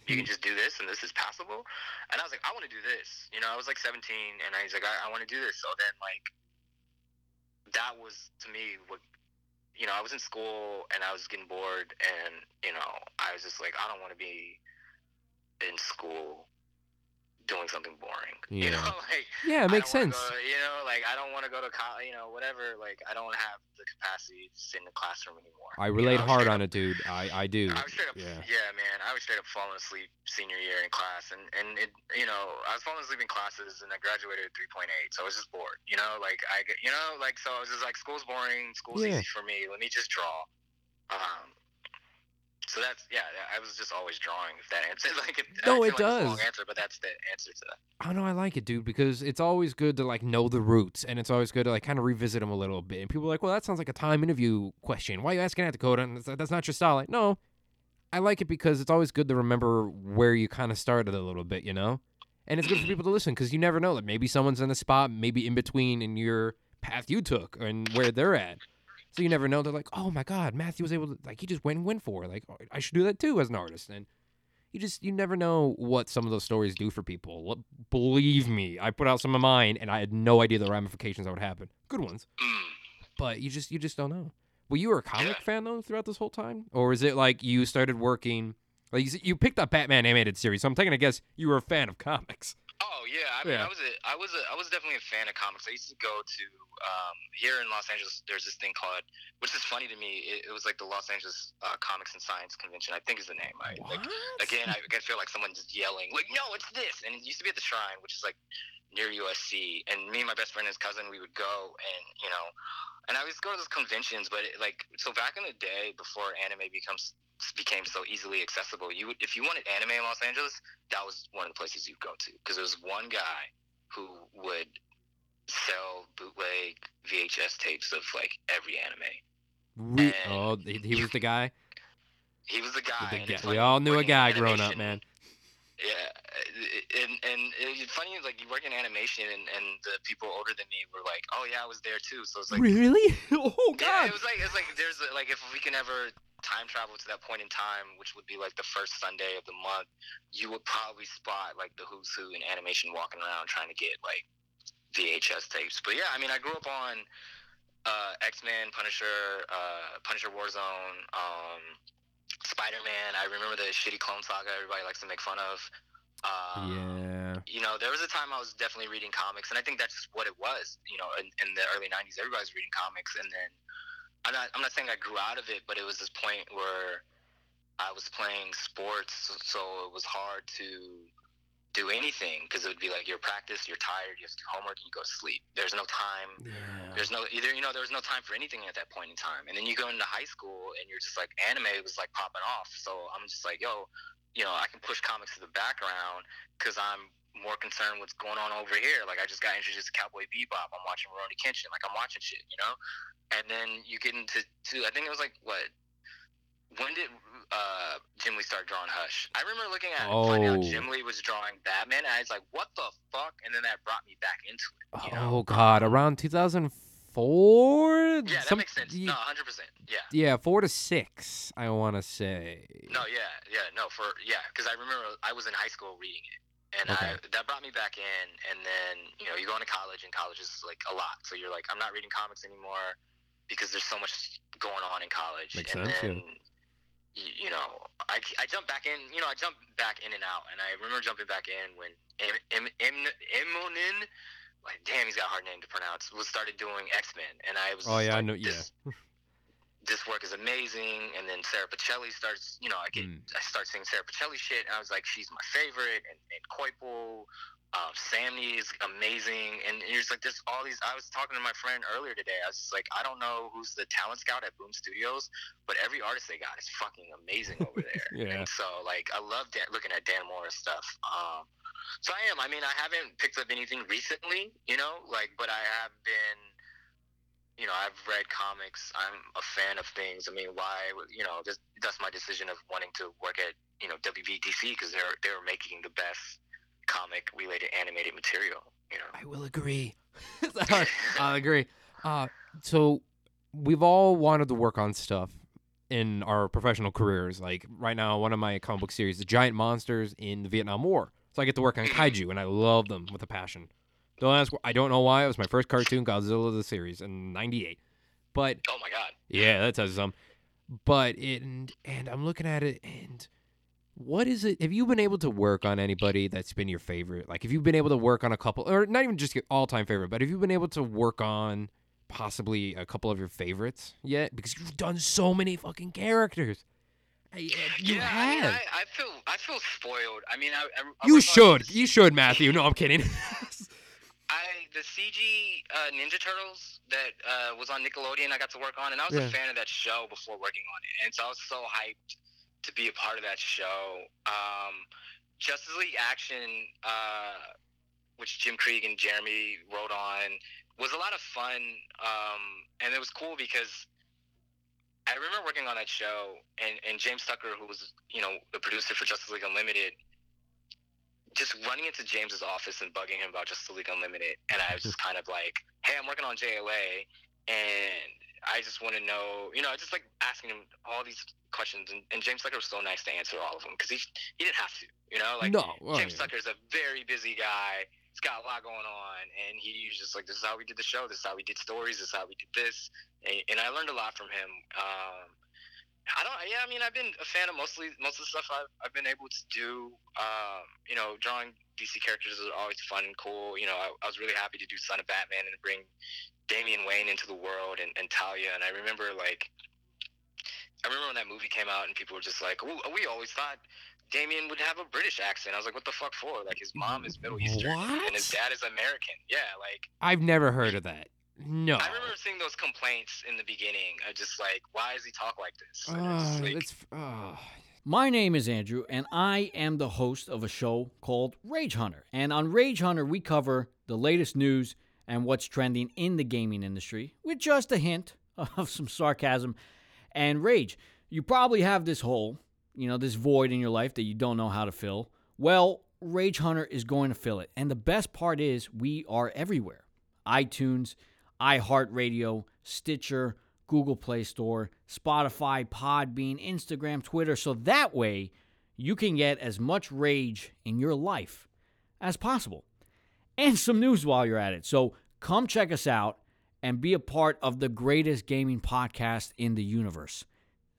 you can just do this and this is passable? And i was like i want to do this. You know i was like 17 and i was like i, I want to do this. So then like that was to me what you know i was in school and i was getting bored and you know i was just like i don't want to be in school doing something boring you know like yeah, it makes sense. Go, you know, like I don't want to go to college, you know, whatever. Like I don't have the capacity to sit in the classroom anymore. I You know, relate hard on up- it, dude. I I do. I was straight up, Yeah. yeah. man. I was straight up falling asleep senior year in class, and and it, you know, I was falling asleep in classes, and I graduated at three point eight, so I was just bored. You know, like I, you know, like so I was just like, school's boring, school's Yeah. easy for me. Let me just draw. Um, so that's yeah. I was just always drawing. If that answers, like, it, No, it like it's long does. answer, but that's the answer to that. I know I like it, dude, because it's always good to like know the roots, and it's always good to like kind of revisit them a little bit. And people are like, "Well, that sounds like a time interview question. Why are you asking that, Dakota?" And that's not your style. Like, no, I like it because it's always good to remember where you kind of started a little bit, you know? And it's good for people to listen because you never know that maybe someone's in a spot, maybe in between in your path you took and where they're at. So you never know. They're like, oh my God, Matthew was able to, like, he just went and went for it. Like, I should do that too as an artist. And you just, you never know what some of those stories do for people. Believe me, I put out some of mine and I had no idea the ramifications that would happen. Good ones. But you just, you just don't know. Were you were a comic Yeah. fan though throughout this whole time? Or is it like you started working, like you, you picked up Batman animated series. So I'm taking a guess you were a fan of comics. Oh yeah, I mean, Yeah. I was a, I was a, I was definitely a fan of comics. I used to go to um, here in Los Angeles. There's this thing called, which is funny to me. It, it was like the Los Angeles uh, Comics and Science Convention. I think is the name. I, like, again, I, I feel like someone just yelling, like, "No, it's this!" And it used to be at the Shrine, which is like near USC. And me and my best friend and his cousin, we would go, and you know, and I always go to those conventions. But it, like, so back in the day, before anime becomes became so easily accessible, you would, if you wanted anime in Los Angeles, that was one of the places you'd go to because there was one guy who would sell bootleg VHS tapes of like every anime. And- oh, he, he was the guy. He was the guy. The guy- it's we all knew a guy growing up, man. Yeah, and and it's funny like you work in animation and, and the people older than me were like, oh yeah, I was there too. So it's like really? Oh Yeah, God. it was like it's like there's like if we can ever time travel to that point in time, which would be like the first Sunday of the month, you would probably spot like the who's who in animation walking around trying to get like VHS tapes. But yeah, I mean, I grew up on uh, X Men, Punisher, uh, Punisher Warzone, um, Spider Man. I remember the shitty Clone Saga everybody likes to make fun of. Um, yeah. you know, there was a time I was definitely reading comics, and I think that's just what it was. You know, in, in the early '90s, everybody was reading comics, and then I'm not I'm not saying I grew out of it, but it was this point where I was playing sports, so it was hard to do anything because it would be like you're practice, you're tired, you have to do homework, and you go to sleep. There's no time. Yeah. There's no either you know there was no time for anything at that point in time, and then you go into high school and you're just like anime was like popping off. So I'm just like, yo, you know, I can push comics to the background because I'm more concerned what's going on over here. Like I just got introduced to Cowboy Bebop. I'm watching Rurouni Kenshin. Like I'm watching shit, you know. And then you get into to I think it was like what. When did uh, Jim Lee start drawing Hush? I remember looking at it and finding out Oh. Jim Lee was drawing Batman, and I was like, "What the fuck?" And then that brought me back into it. You know? Oh God, around 2004. Yeah, that Some- makes sense. No, hundred percent. Yeah. Yeah, four to six. I want to say. No, yeah, yeah, no, for yeah, because I remember I was in high school reading it, and I, that brought me back in. And then you know you go into college, and college is like a lot. So you're like, I'm not reading comics anymore because there's so much going on in college. Makes and sense, yeah. You, you know, I I jumped back in. You know, I jumped back in and out, and I remember jumping back in when Em, Em, Em, Immonen. Like, damn, he's got a hard name to pronounce. Was started doing X Men, and I was. Oh, yeah, I like, know- yeah. This, work is amazing, and then Sara Pichelli starts. You know, I get Mm. I start seeing Sara Pichelli shit, and I was like, she's my favorite. And, and Koipo, uh, Sammy is amazing, and you're just like, there's all these. I was talking to my friend earlier today. I was like, I don't know who's the talent scout at Boom Studios, but every artist they got is fucking amazing over there. Yeah. And so, like, I love Dan, looking at Dan Morris stuff. Um, so I am. I mean, I haven't picked up anything recently, you know, like, but I have been you know, I've read comics. I'm a fan of things. I mean, why? You know, just, that's my decision of wanting to work at you know WBDC because they're they're making the best comic related animated material. You know. I will agree. I agree. Uh, so we've all wanted to work on stuff in our professional careers. Like right now, one of my comic book series, the giant monsters in the Vietnam War. So I get to work on kaiju, and I love them with a passion. Don't ask. I don't know why. It was my first cartoon, Godzilla the series, in '98. But Oh my god. yeah, that says some. But it and, and I'm looking at it and what is it? Have you been able to work on anybody that's been your favorite? Like, have you been able to work on a couple, or not even just your all-time favorite, but have you been able to work on possibly a couple of your favorites yet? Because you've done so many fucking characters. I- I- You yeah, I, mean, have. I, I feel I feel spoiled. I mean, I, I, I you should. this- You should, Matthew. No, I'm kidding. I the CG uh, Ninja Turtles that uh, was on Nickelodeon. I got to work on, and I was Yeah. a fan of that show before working on it, and so I was so hyped to be a part of that show. Um, Justice League Action, uh, which Jim Krieg and Jeremy wrote on, was a lot of fun, um, and it was cool because I remember working on that show, and, and James Tucker, who was you know the producer for Justice League Unlimited, just running into James's office and bugging him about Justice League Unlimited, and I was just kind of like, "Hey, I'm working on JLA, and I just want to know, you know, I just like asking him all these questions, and, and James Tucker was so nice to answer all of them because he he didn't have to, you know, like no, well, James yeah. Tucker's a very busy guy. He's got a lot going on, and he was just like, "This is how we did the show. This is how we did stories. This is how we did this." And, and I learned a lot from him. Um, I don't. Yeah, I mean, I've been a fan of mostly most of the stuff I've, I've been able to do. Um, you know, drawing DC characters is always fun and cool. You know, I, I was really happy to do Son of Batman and bring Damian Wayne into the world and, and Talia. And I remember like, I remember when that movie came out and people were just like, we always thought Damian would have a British accent. I was like, what the fuck for? Like his mom is Middle Eastern What? and his dad is American. Yeah, like I've never heard of that. No. I remember seeing those complaints in the beginning. I just like, why does he talk like this? Uh, it's like, it's uh, My name is Andrew, and I am the host of a show called Rage Hunter. And on Rage Hunter, we cover the latest news and what's trending in the gaming industry with just a hint of some sarcasm and rage. You probably have this hole, you know, this void in your life that you don't know how to fill. Well, Rage Hunter is going to fill it. And the best part is, we are everywhere iTunes, iHeartRadio, Stitcher, Google Play Store, Spotify, Podbean, Instagram, Twitter. So that way you can get as much rage in your life as possible. And some news while you're at it. So come check us out and be a part of the greatest gaming podcast in the universe.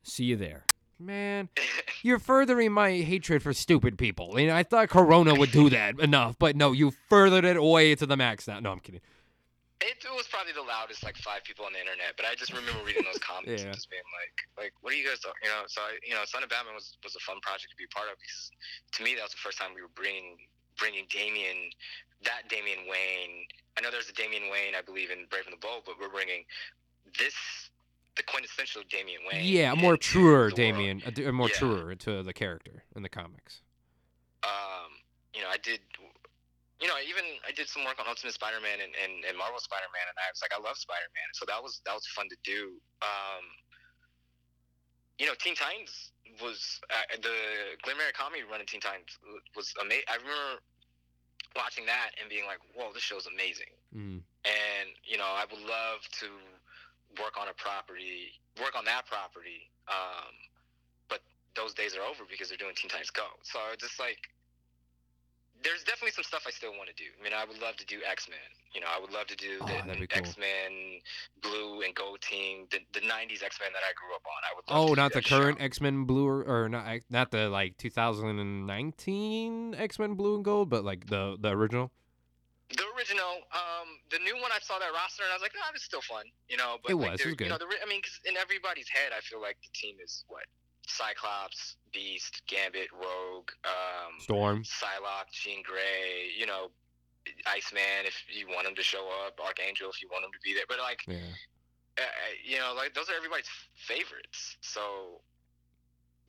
See you there. man, you're furthering my hatred for stupid people. You know, I thought Corona would do that enough, but no, you furthered it way to the max now. No, I'm kidding. it, it was probably the loudest like five people on the internet. But I just remember reading those comments Yeah. and just being like, like, what are you guys doing? You know, so I, you know, Son of Batman was was a fun project to be a part of because to me that was the first time we were bringing bringing Damian, that Damian Wayne. I know there's a Damian Wayne, I believe in Brave and the Bold, but we're bringing this the quintessential Damian Wayne. Yeah, a more truer. Damian, a, a more Yeah. truer to the character in the comics. um, you know, I did, you know, I even I did some work on Ultimate Spider-Man and, and, and Marvel Spider-Man, and I was like, I love Spider-Man, so that was that was fun to do. Um, you know, Teen Titans was uh, the Glen Comics run of Teen Titans was amazing. I remember watching that and being like, "Whoa, this show's amazing." Mm. and you know i would love to work on a property work on that property um, but those days are over because they're doing teen titans go so it's just like there's definitely some stuff i still want to do i mean i would love to do x-men you know i would love to do Oh, the cool. x-men blue and gold team the, the 90s x-men that i grew up on i would love Oh, to do not the current X Men Blue or, or not not the like 2019 X Men Blue and Gold, but like the the original. The original, um, the new one, I saw that roster and I was like, nah, it's still fun, you know. But It like, was, it was good. You know, the, I mean, 'cause in everybody's head, I feel like the team is what Cyclops, Beast, Gambit, Rogue, um, Storm. Psylocke, Jean Grey, you know, Iceman if you want him to show up, Archangel if you want him to be there. But like, Yeah. uh, you know, like those are everybody's favorites. So,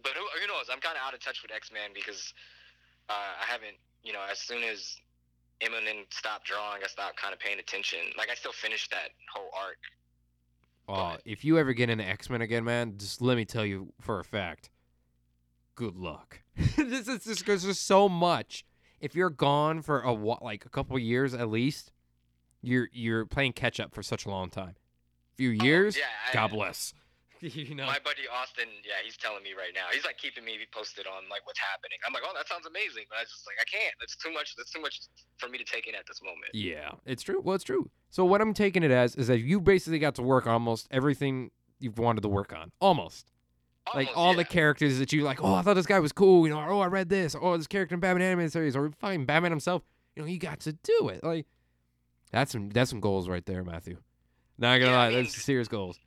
but who, who knows? I'm kind of out of touch with X Men because uh, I haven't, you know, as soon as Immonen stopped drawing, I stopped kind of paying attention. Like I still finished that whole arc. Oh, But- uh, if you ever get into X Men again, man, just let me tell you for a fact. Good luck. this is just because there's so much. If you're gone for a wha- like a couple years at least, you're you're playing catch up for such a long time. Few oh, years, Oh, yeah, I- God bless. you know. My buddy Austin, yeah, he's telling me right now. He's like keeping me posted on like what's happening. I'm like, oh, that sounds amazing, but I just like I can't. That's too much. That's too much for me to take in at this moment. Yeah, it's true. Well, it's true. So what I'm taking it as is that you basically got to work on almost everything you've wanted to work on. Almost. like Almost, all yeah. the characters that you like, oh, I thought this guy was cool, you know, or, oh, I read this, or, oh, this character in Batman animated series, or fucking Batman himself, you know, you got to do it. Like that's some that's some goals right there, Matthew. Not gonna Yeah, I lie, mean- that's serious goals.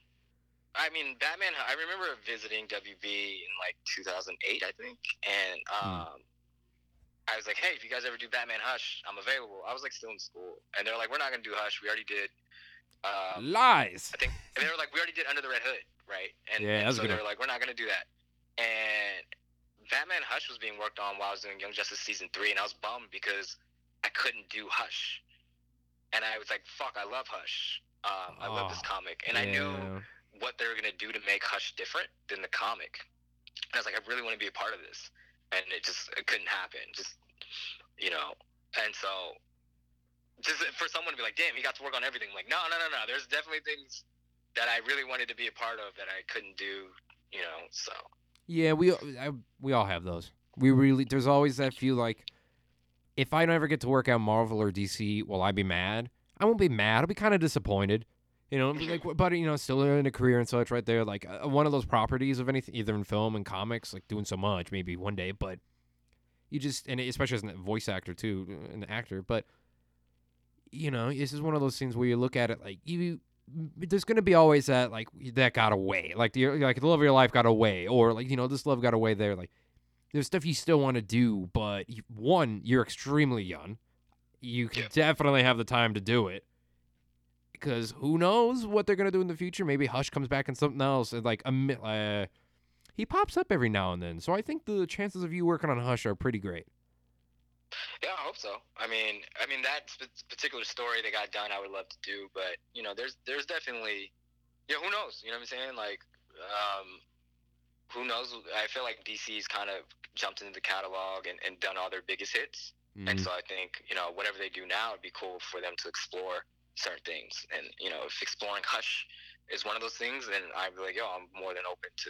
I mean, Batman. I remember visiting WB in like 2008, I think, and Hmm. um, I was like, "Hey, if you guys ever do Batman Hush, I'm available." I was like still in school, and they're like, "We're not gonna do Hush. We already did." Um, Lies. I think and they were like, "We already did Under the Red Hood, right?" And, Yeah, and that was so good they were like, "We're not gonna do that." And Batman Hush was being worked on while I was doing Young Justice season three, and I was bummed because I couldn't do Hush, and I was like, "Fuck, I love Hush. Um, I love this Oh, comic," and I knew Yeah. What they were gonna do to make Hush different than the comic. And I was like, I really want to be a part of this, and it just it couldn't happen. Just you know, and so just for someone to be like, damn, he got to work on everything. I'm like, no, no, no, no. There's definitely things that I really wanted to be a part of that I couldn't do. You know, so Yeah, we I, we all have those. We really there's always that few like if I don't ever get to work out Marvel or DC, will I be mad? I won't be mad. I'll be kind of disappointed. You know, like, but you know, still in a career and such, right there. Like uh, one of those properties of anything, either in film and comics, like doing so much, maybe one day. But you just, and especially as a voice actor too, uh, an actor. But you know, this is one of those things where you look at it like you. There's gonna be always that like that got away, like the like the love of your life got away, or like you know this love got away there. Like there's stuff you still want to do, but you, one, you're extremely young. You can Yeah. definitely have the time to do it. Because who knows what they're gonna do in the future? Maybe Hush comes back in something else, and like a uh, he pops up every now and then. So I think the chances of you working on Hush are pretty great. Yeah, I hope so. I mean, I mean that particular story that got done, I would love to do, but you know, there's there's definitely, yeah, who knows? You know what I'm saying? Like, um, who knows? I feel like DC's kind of jumped into the catalog and, and done all their biggest hits, and Mhm. so I think you know whatever they do now it'd be cool for them to explore certain things, and you know, if exploring Hush is one of those things, then I'd be like, yo, I'm more than open to,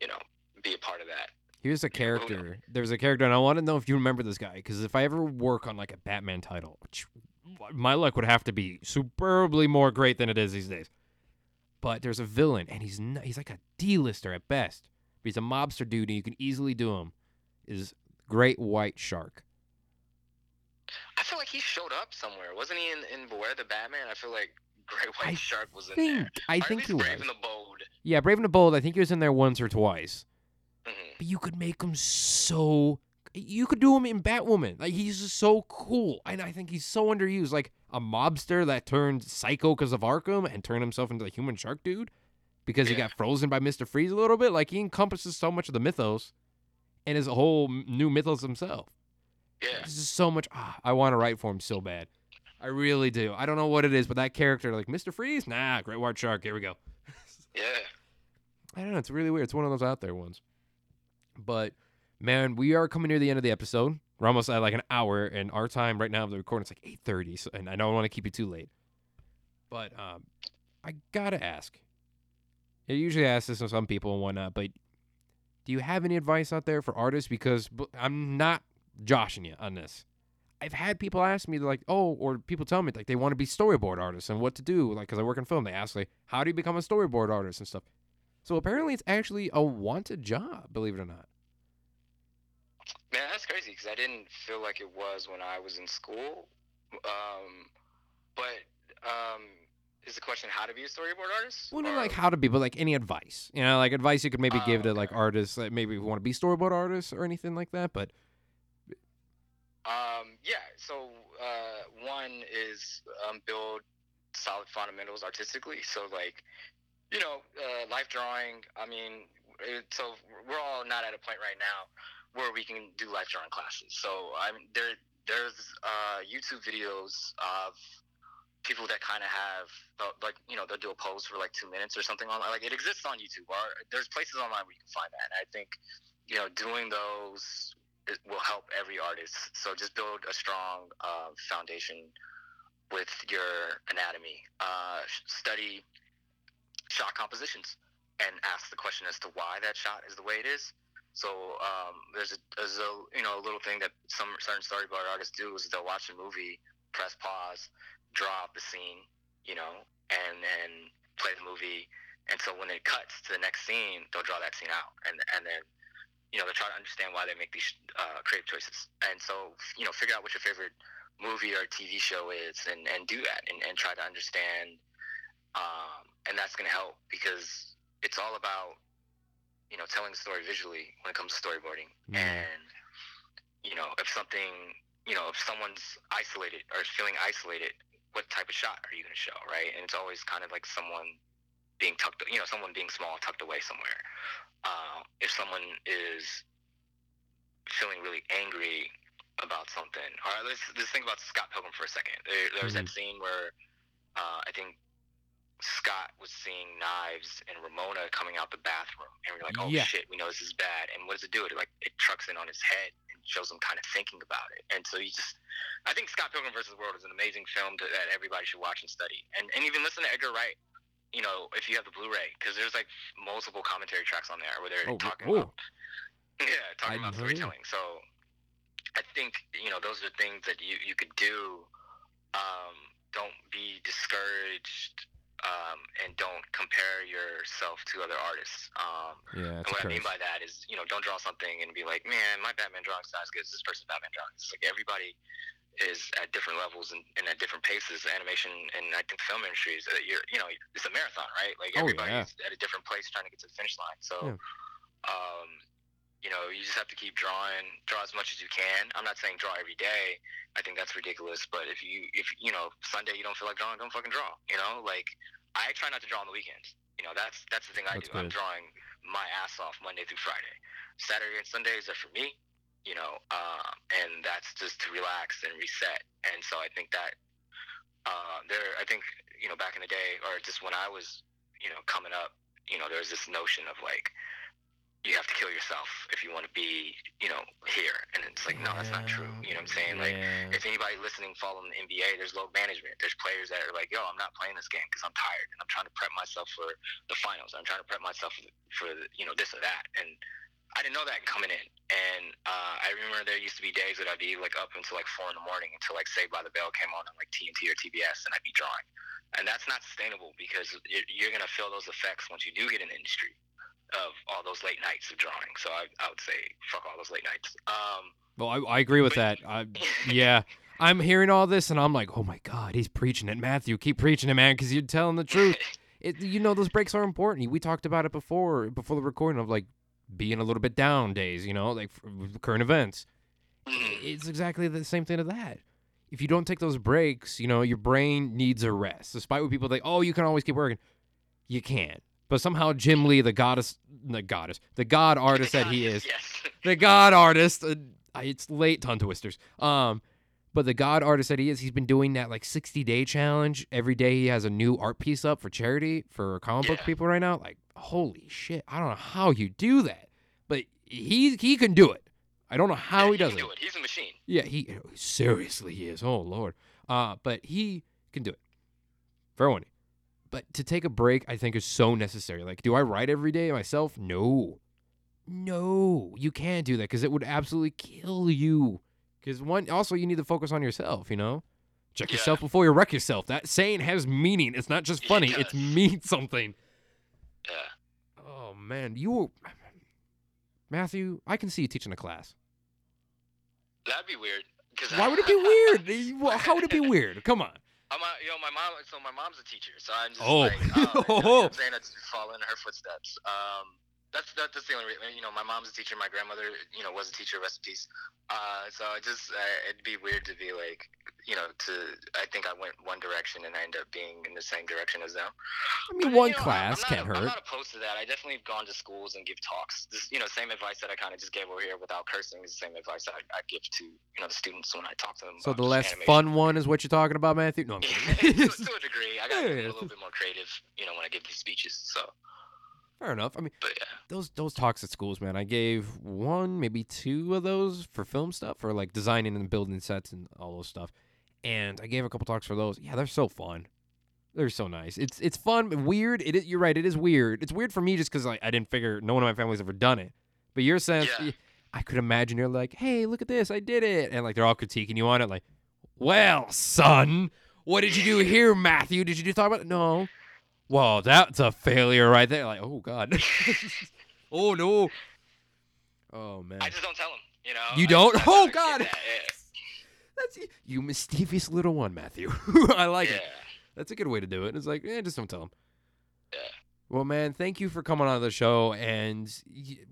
you know, be a part of that. Here's a who knows? character. There's a character, and I want to know if you remember this guy, because if I ever work on like a Batman title, which my luck would have to be superbly more great than it is these days. But there's a villain, and he's not, he's like a D-lister at best. But he's a mobster dude, and you can easily do him. Is Great White Shark? I feel like he showed up somewhere, wasn't he? In, in Beware the Batman, I feel like Great White I Shark was in Think there. I Or think he was. Brave and the Bold. Yeah, Brave and the Bold. I think he was in there once or twice. hmm But you could make him so. You could do him in Batwoman. Like he's just so cool, and I think he's so underused. Like a mobster that turned psycho because of Arkham and turned himself into the human shark dude because he got frozen by Mister Freeze a little bit. Like he encompasses so much of the mythos and his whole new mythos himself. Yeah. There's just so much. Ah, I want to write for him so bad. I really do. I don't know what it is, but that character, like Mister Freeze, nah, Great White Shark. Here we go. Yeah. I don't know. It's really weird. It's one of those out there ones. But man, we are coming near the end of the episode. We're almost at like an hour, and our time right now of the recording is like eight thirty. So, and I don't want to keep you too late. But um, I gotta ask. I usually ask this to some people and whatnot, but do you have any advice out there for artists? Because I'm not joshing you on this. I've had people ask me like, oh, or people tell me like they want to be storyboard artists and what to do. Like, because I work in film, they ask like, how do you become a storyboard artist and stuff. So apparently, it's actually a wanted job, believe it or not. Man, that's crazy because I didn't feel like it was when I was in school. Um, but um, is the question how to be a storyboard artist? Well, not Or- like how to be, but like any advice. You know, like advice you could maybe Oh, give to like artists that maybe want to be storyboard artists or anything like that. But Um, yeah. So uh, one is um, build solid fundamentals artistically. So like, you know, uh, life drawing. I mean, it, so we're all not at a point right now where we can do life drawing classes. So I'm there. There's uh, YouTube videos of people that kind of have like you know they'll do a pose for like two minutes or something on like it exists on YouTube or there's places online where you can find that and I think you know doing those will help every artist. So just build a strong uh, foundation with your anatomy. Uh, study shot compositions and ask the question as to why that shot is the way it is. So um, there's a, there's a you know a little thing that some certain storyboard artists do is they'll watch a movie press pause draw up the scene, you know, and then play the movie. And so when it cuts to the next scene, they'll draw that scene out, and and then you know they'll try to understand why they make these uh, creative choices. And so you know figure out what your favorite movie or TV show is, and and do that, and and try to understand. Um, and that's going to help because it's all about you know telling the story visually when it comes to storyboarding, Mhm. and you know if something you know if someone's isolated or feeling isolated what type of shot are you going to show, right? And it's always kind of like someone being tucked, you know, someone being small, tucked away somewhere. Uh, if someone is feeling really angry about something, all right, let's, let's think about Scott Pilgrim for a second. There, there was that scene where uh, I think Scott was seeing knives and Ramona coming out the bathroom, and we're like, oh Yeah. shit, we know this is bad. And what does it do? It like it trucks in on his head and shows him kind of thinking about it. And so you just, I think Scott Pilgrim versus the World is an amazing film to, that everybody should watch and study, and and even listen to Edgar Wright. You know, if you have the Blu-ray, because there's like multiple commentary tracks on there where they're Oh, talking oh. about, yeah, talking I about didn't know that. storytelling. So I think you know those are things that you you could do. Um, don't be discouraged, um, and don't compare yourself to other artists. Um, Yeah, and it's a what I mean by that is, you know, don't draw something and be like, man, my Batman drawing's not as good as this person's Batman drawing. It's like everybody is at different levels and, and at different paces. Animation and I think the film industry is, uh, you're, you know, it's a marathon, right? Like Oh, everybody's at a different place trying to get to the finish line. So, Yeah. um, you know, you just have to keep drawing, draw as much as you can. I'm not saying draw every day. I think that's ridiculous. But if you, if you know, Sunday you don't feel like drawing, don't fucking draw. You know, like I try not to draw on the weekends. You know, that's that's the thing I That's do. I'm drawing my ass off Monday through Friday. Saturday and Sundays are for me. You know, uh, and that's just to relax and reset. And so I think that uh, there, I think you know, back in the day, or just when I was, you know, coming up, you know, there was this notion of like you have to kill yourself if you want to be, you know, here. And it's like, no, that's not true. You know what I'm saying? Like, if anybody listening following the NBA, there's load management. There's players that are like, yo, I'm not playing this game because I'm tired and I'm trying to prep myself for the finals. I'm trying to prep myself for, for you know, this or that. And I didn't know that coming in. And uh, I remember there used to be days that I'd be like up until like four in the morning until like Saved by the Bell came on on like TNT or TBS and I'd be drawing. And that's not sustainable because you're, you're going to feel those effects once you do get in the industry of all those late nights of drawing. So I, I would say fuck all those late nights. Um, Well, I, I agree with that. I, yeah. I'm hearing all this and I'm like, oh my God, he's preaching it. Matthew, keep preaching it, man, because you're telling the truth. It, you know, those breaks are important. We talked about it before, before the recording of like being a little bit down days, you know, like current events. It's exactly the same thing to that. If you don't take those breaks, you know, your brain needs a rest. Despite what people think, oh, you can always keep working. You can't. But somehow Jim Lee, the goddess, the goddess, the god artist that he is, Yes. the god artist. Uh, it's late, tongue twisters. Um, but the god artist that he is, he's been doing that like 60 day challenge. Every day he has a new art piece up for charity for comic book people right now. Like, holy shit! I don't know how you do that, but he he can do it. I don't know how Yeah, he does can it. do it. He's a machine. Yeah, he seriously he is. Oh lord. Uh, but he can do it. Fair one. But to take a break, I think is so necessary. Like, do I write every day myself? No. No, you can't do that because it would absolutely kill you. Because one, also you need to focus on yourself. You know, check Yeah. yourself before you wreck yourself. That saying has meaning. It's not just It funny. It does. means something. Yeah. Oh man, you, Matthew. I can see you teaching a class. That'd be weird. Why would it be weird? How would it be weird? Come on. I'm a, you know, my mom. So my mom's a teacher, so I'm just Oh. like, oh, you know I'm saying I just follow in her footsteps. Um, that's that, that's the only reason. You know, my mom's a teacher. My grandmother, you know, was a teacher. Rest in peace. Uh, so it just uh, it'd be weird to be like, you know, to I think I went one direction and I end up being in the same direction as them. I mean, But, one you know, class can't hurt. I'm not opposed to that. I definitely have gone to schools and give talks. This, you know, same advice that I kind of just gave over here without cursing is the same advice I, I give to you know the students when I talk to them. So the less animation. fun one is what you're talking about, Matthew? No, I'm to, to a degree, I got Yeah, a little bit more creative, you know, when I give these speeches. So, Fair enough. I mean, but yeah, those those talks at schools, man. I gave one, maybe two of those for film stuff, for like designing and building sets and all those stuff. And I gave a couple talks for those. Yeah, they're so fun. They're so nice. It's it's fun, weird. It is, you're right. It is weird. It's weird for me just because like I didn't figure no one in my family's ever done it. But your sense, Yeah. I could imagine you're like, hey, look at this, I did it, and like they're all critiquing you on it. Like, well, son, what did you do here, Matthew? Did you do talk about it? No. Well, that's a failure right there. Like, oh god. oh no. Oh man. I just don't tell him. You know, You don't? just- Oh, God. that, yeah. That's you mischievous little one, Matthew. I like yeah. it. That's a good way to do it. It's like, eh, just don't tell him. Yeah. Well, man, thank you for coming on the show. And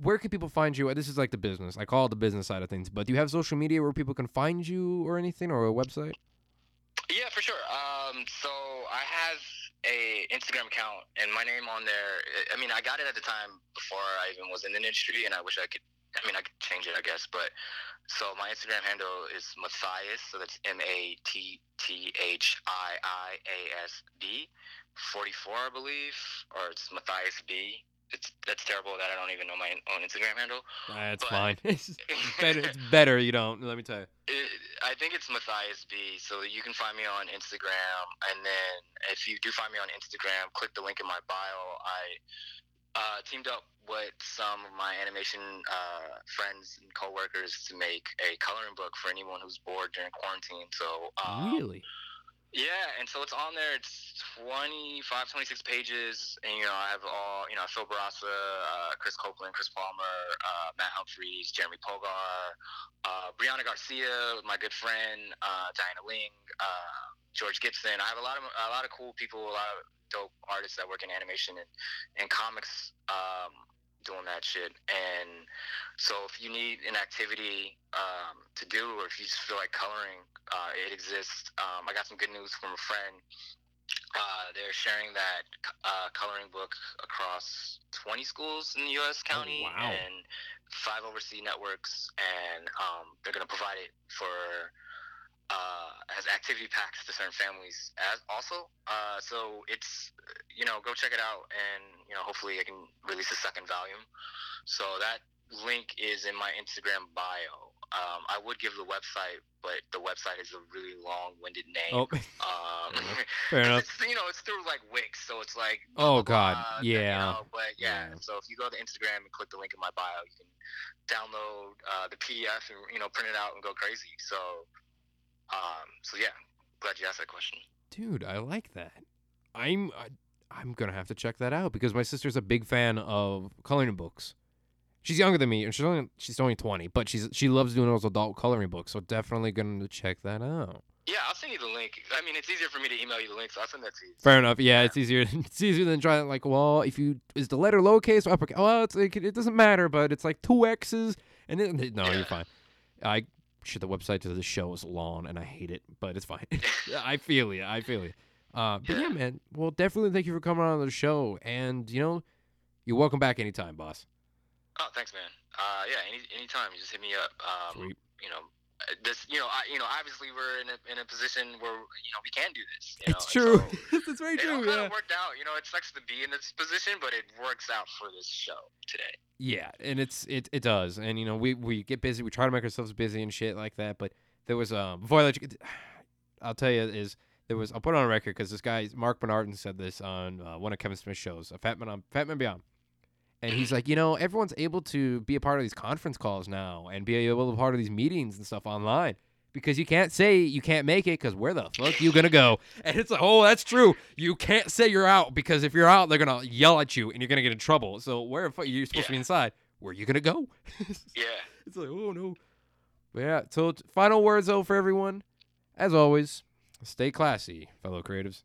where can people find you? This is like the business. I call it the business side of things. But do you have social media where people can find you or anything, or a website? Yeah, for sure. Um, so I have a Instagram account, and my name on there. I- mean, I got it at the time before I even was in the industry, and I wish I could I mean, I could change it, I guess, but so my Instagram handle is Matthias, so that's M A T T H I I A S B, 44, I believe, or it's Matthias B. It's that's terrible that I don't even know my own Instagram handle. That's But- fine. It's better. It's better you don't. Let me tell you. It, I think it's Matthias B. So you can find me on Instagram, and then if you do find me on Instagram, click the link in my bio. I uh, teamed up with some of my animation uh, friends and coworkers to make a coloring book for anyone who's bored during quarantine. So um, really? Yeah, and so it's on there. It's 25, 26 pages, and you know I have all you know Phil Bourassa, uh, Chris Copeland, Chris Palmer, uh, Matt Humphries, Jeremy Pogar, uh, Brianna Garcia, my good friend uh, Diana Ling, uh, George Gibson. I have a lot of a lot of cool people, a lot of dope artists that work in animation and, and comics. Um, doing that shit and so if you need an activity um, to do or if you just feel like coloring uh, it exists um, i got some good news from a friend uh, they're sharing that uh, coloring book across 20 schools in the U.S. county Oh, wow. and five overseas networks, and um, they're going to provide it for uh, as activity packs to certain families as also. Uh, so it's you know go check it out, and you know hopefully I can release a second volume. So that link is in my Instagram bio. Um, I would give the website, but the website is a really long-winded name. Oh, Um, fair enough. It's, you know, it's through like Wix, so it's like. Oh, blah, God, blah, you yeah. know, but yeah, Yeah. so if you go to Instagram and click the link in my bio, you can download uh, the PDF and you know print it out and go crazy. So, um, so yeah, glad you asked that question. Dude, I like that. I'm I, I'm gonna have to check that out because my sister's a big fan of coloring books. She's younger than me, and she's only she's only twenty, but she's she loves doing those adult coloring books. So definitely gonna check that out. Yeah, I'll send you the link. I mean, it's easier for me to email you the link, so I'll send that to you. Fair enough. Yeah, it's easier. It's easier than trying like, well, if you is the letter lowercase or uppercase? Well, it's like it doesn't matter, but it's like two X's, and it, no, Yeah. you're fine. I shit. The website to the show is long, and I hate it, but it's fine. I feel you. I feel you. Uh, but yeah, Yeah. man. Well, definitely thank you for coming on the show, and you know, you're welcome back anytime, boss. Oh, thanks, man. Uh, yeah, any anytime, you just hit me up. Um, Sweet. You know, this. You know, I. You know, obviously we're in a in a position where you know we can do this. You know, It's true. so- it's very It true. kind Yeah. of worked out. You know, it sucks to be in this position, but it works out for this show today. Yeah, and it's it it does, and you know we we get busy, we try to make ourselves busy and shit like that. But there was um before I let you, I'll tell you is there was I'll put it on record because this guy Marc Bernardin said this on uh, one of Kevin Smith's shows, a Fat Man on Fatman Beyond, and he's like, you know, everyone's able to be a part of these conference calls now and be able to be part of these meetings and stuff online. Because you can't say you can't make it because where the fuck you gonna go? And it's like, oh, that's true. You can't say you're out because if you're out, they're gonna yell at you and you're gonna get in trouble. So where the fuck you're supposed to be inside? Where you gonna go? Yeah. it's like, oh no. But yeah. So final words though for everyone, as always, stay classy, fellow creatives.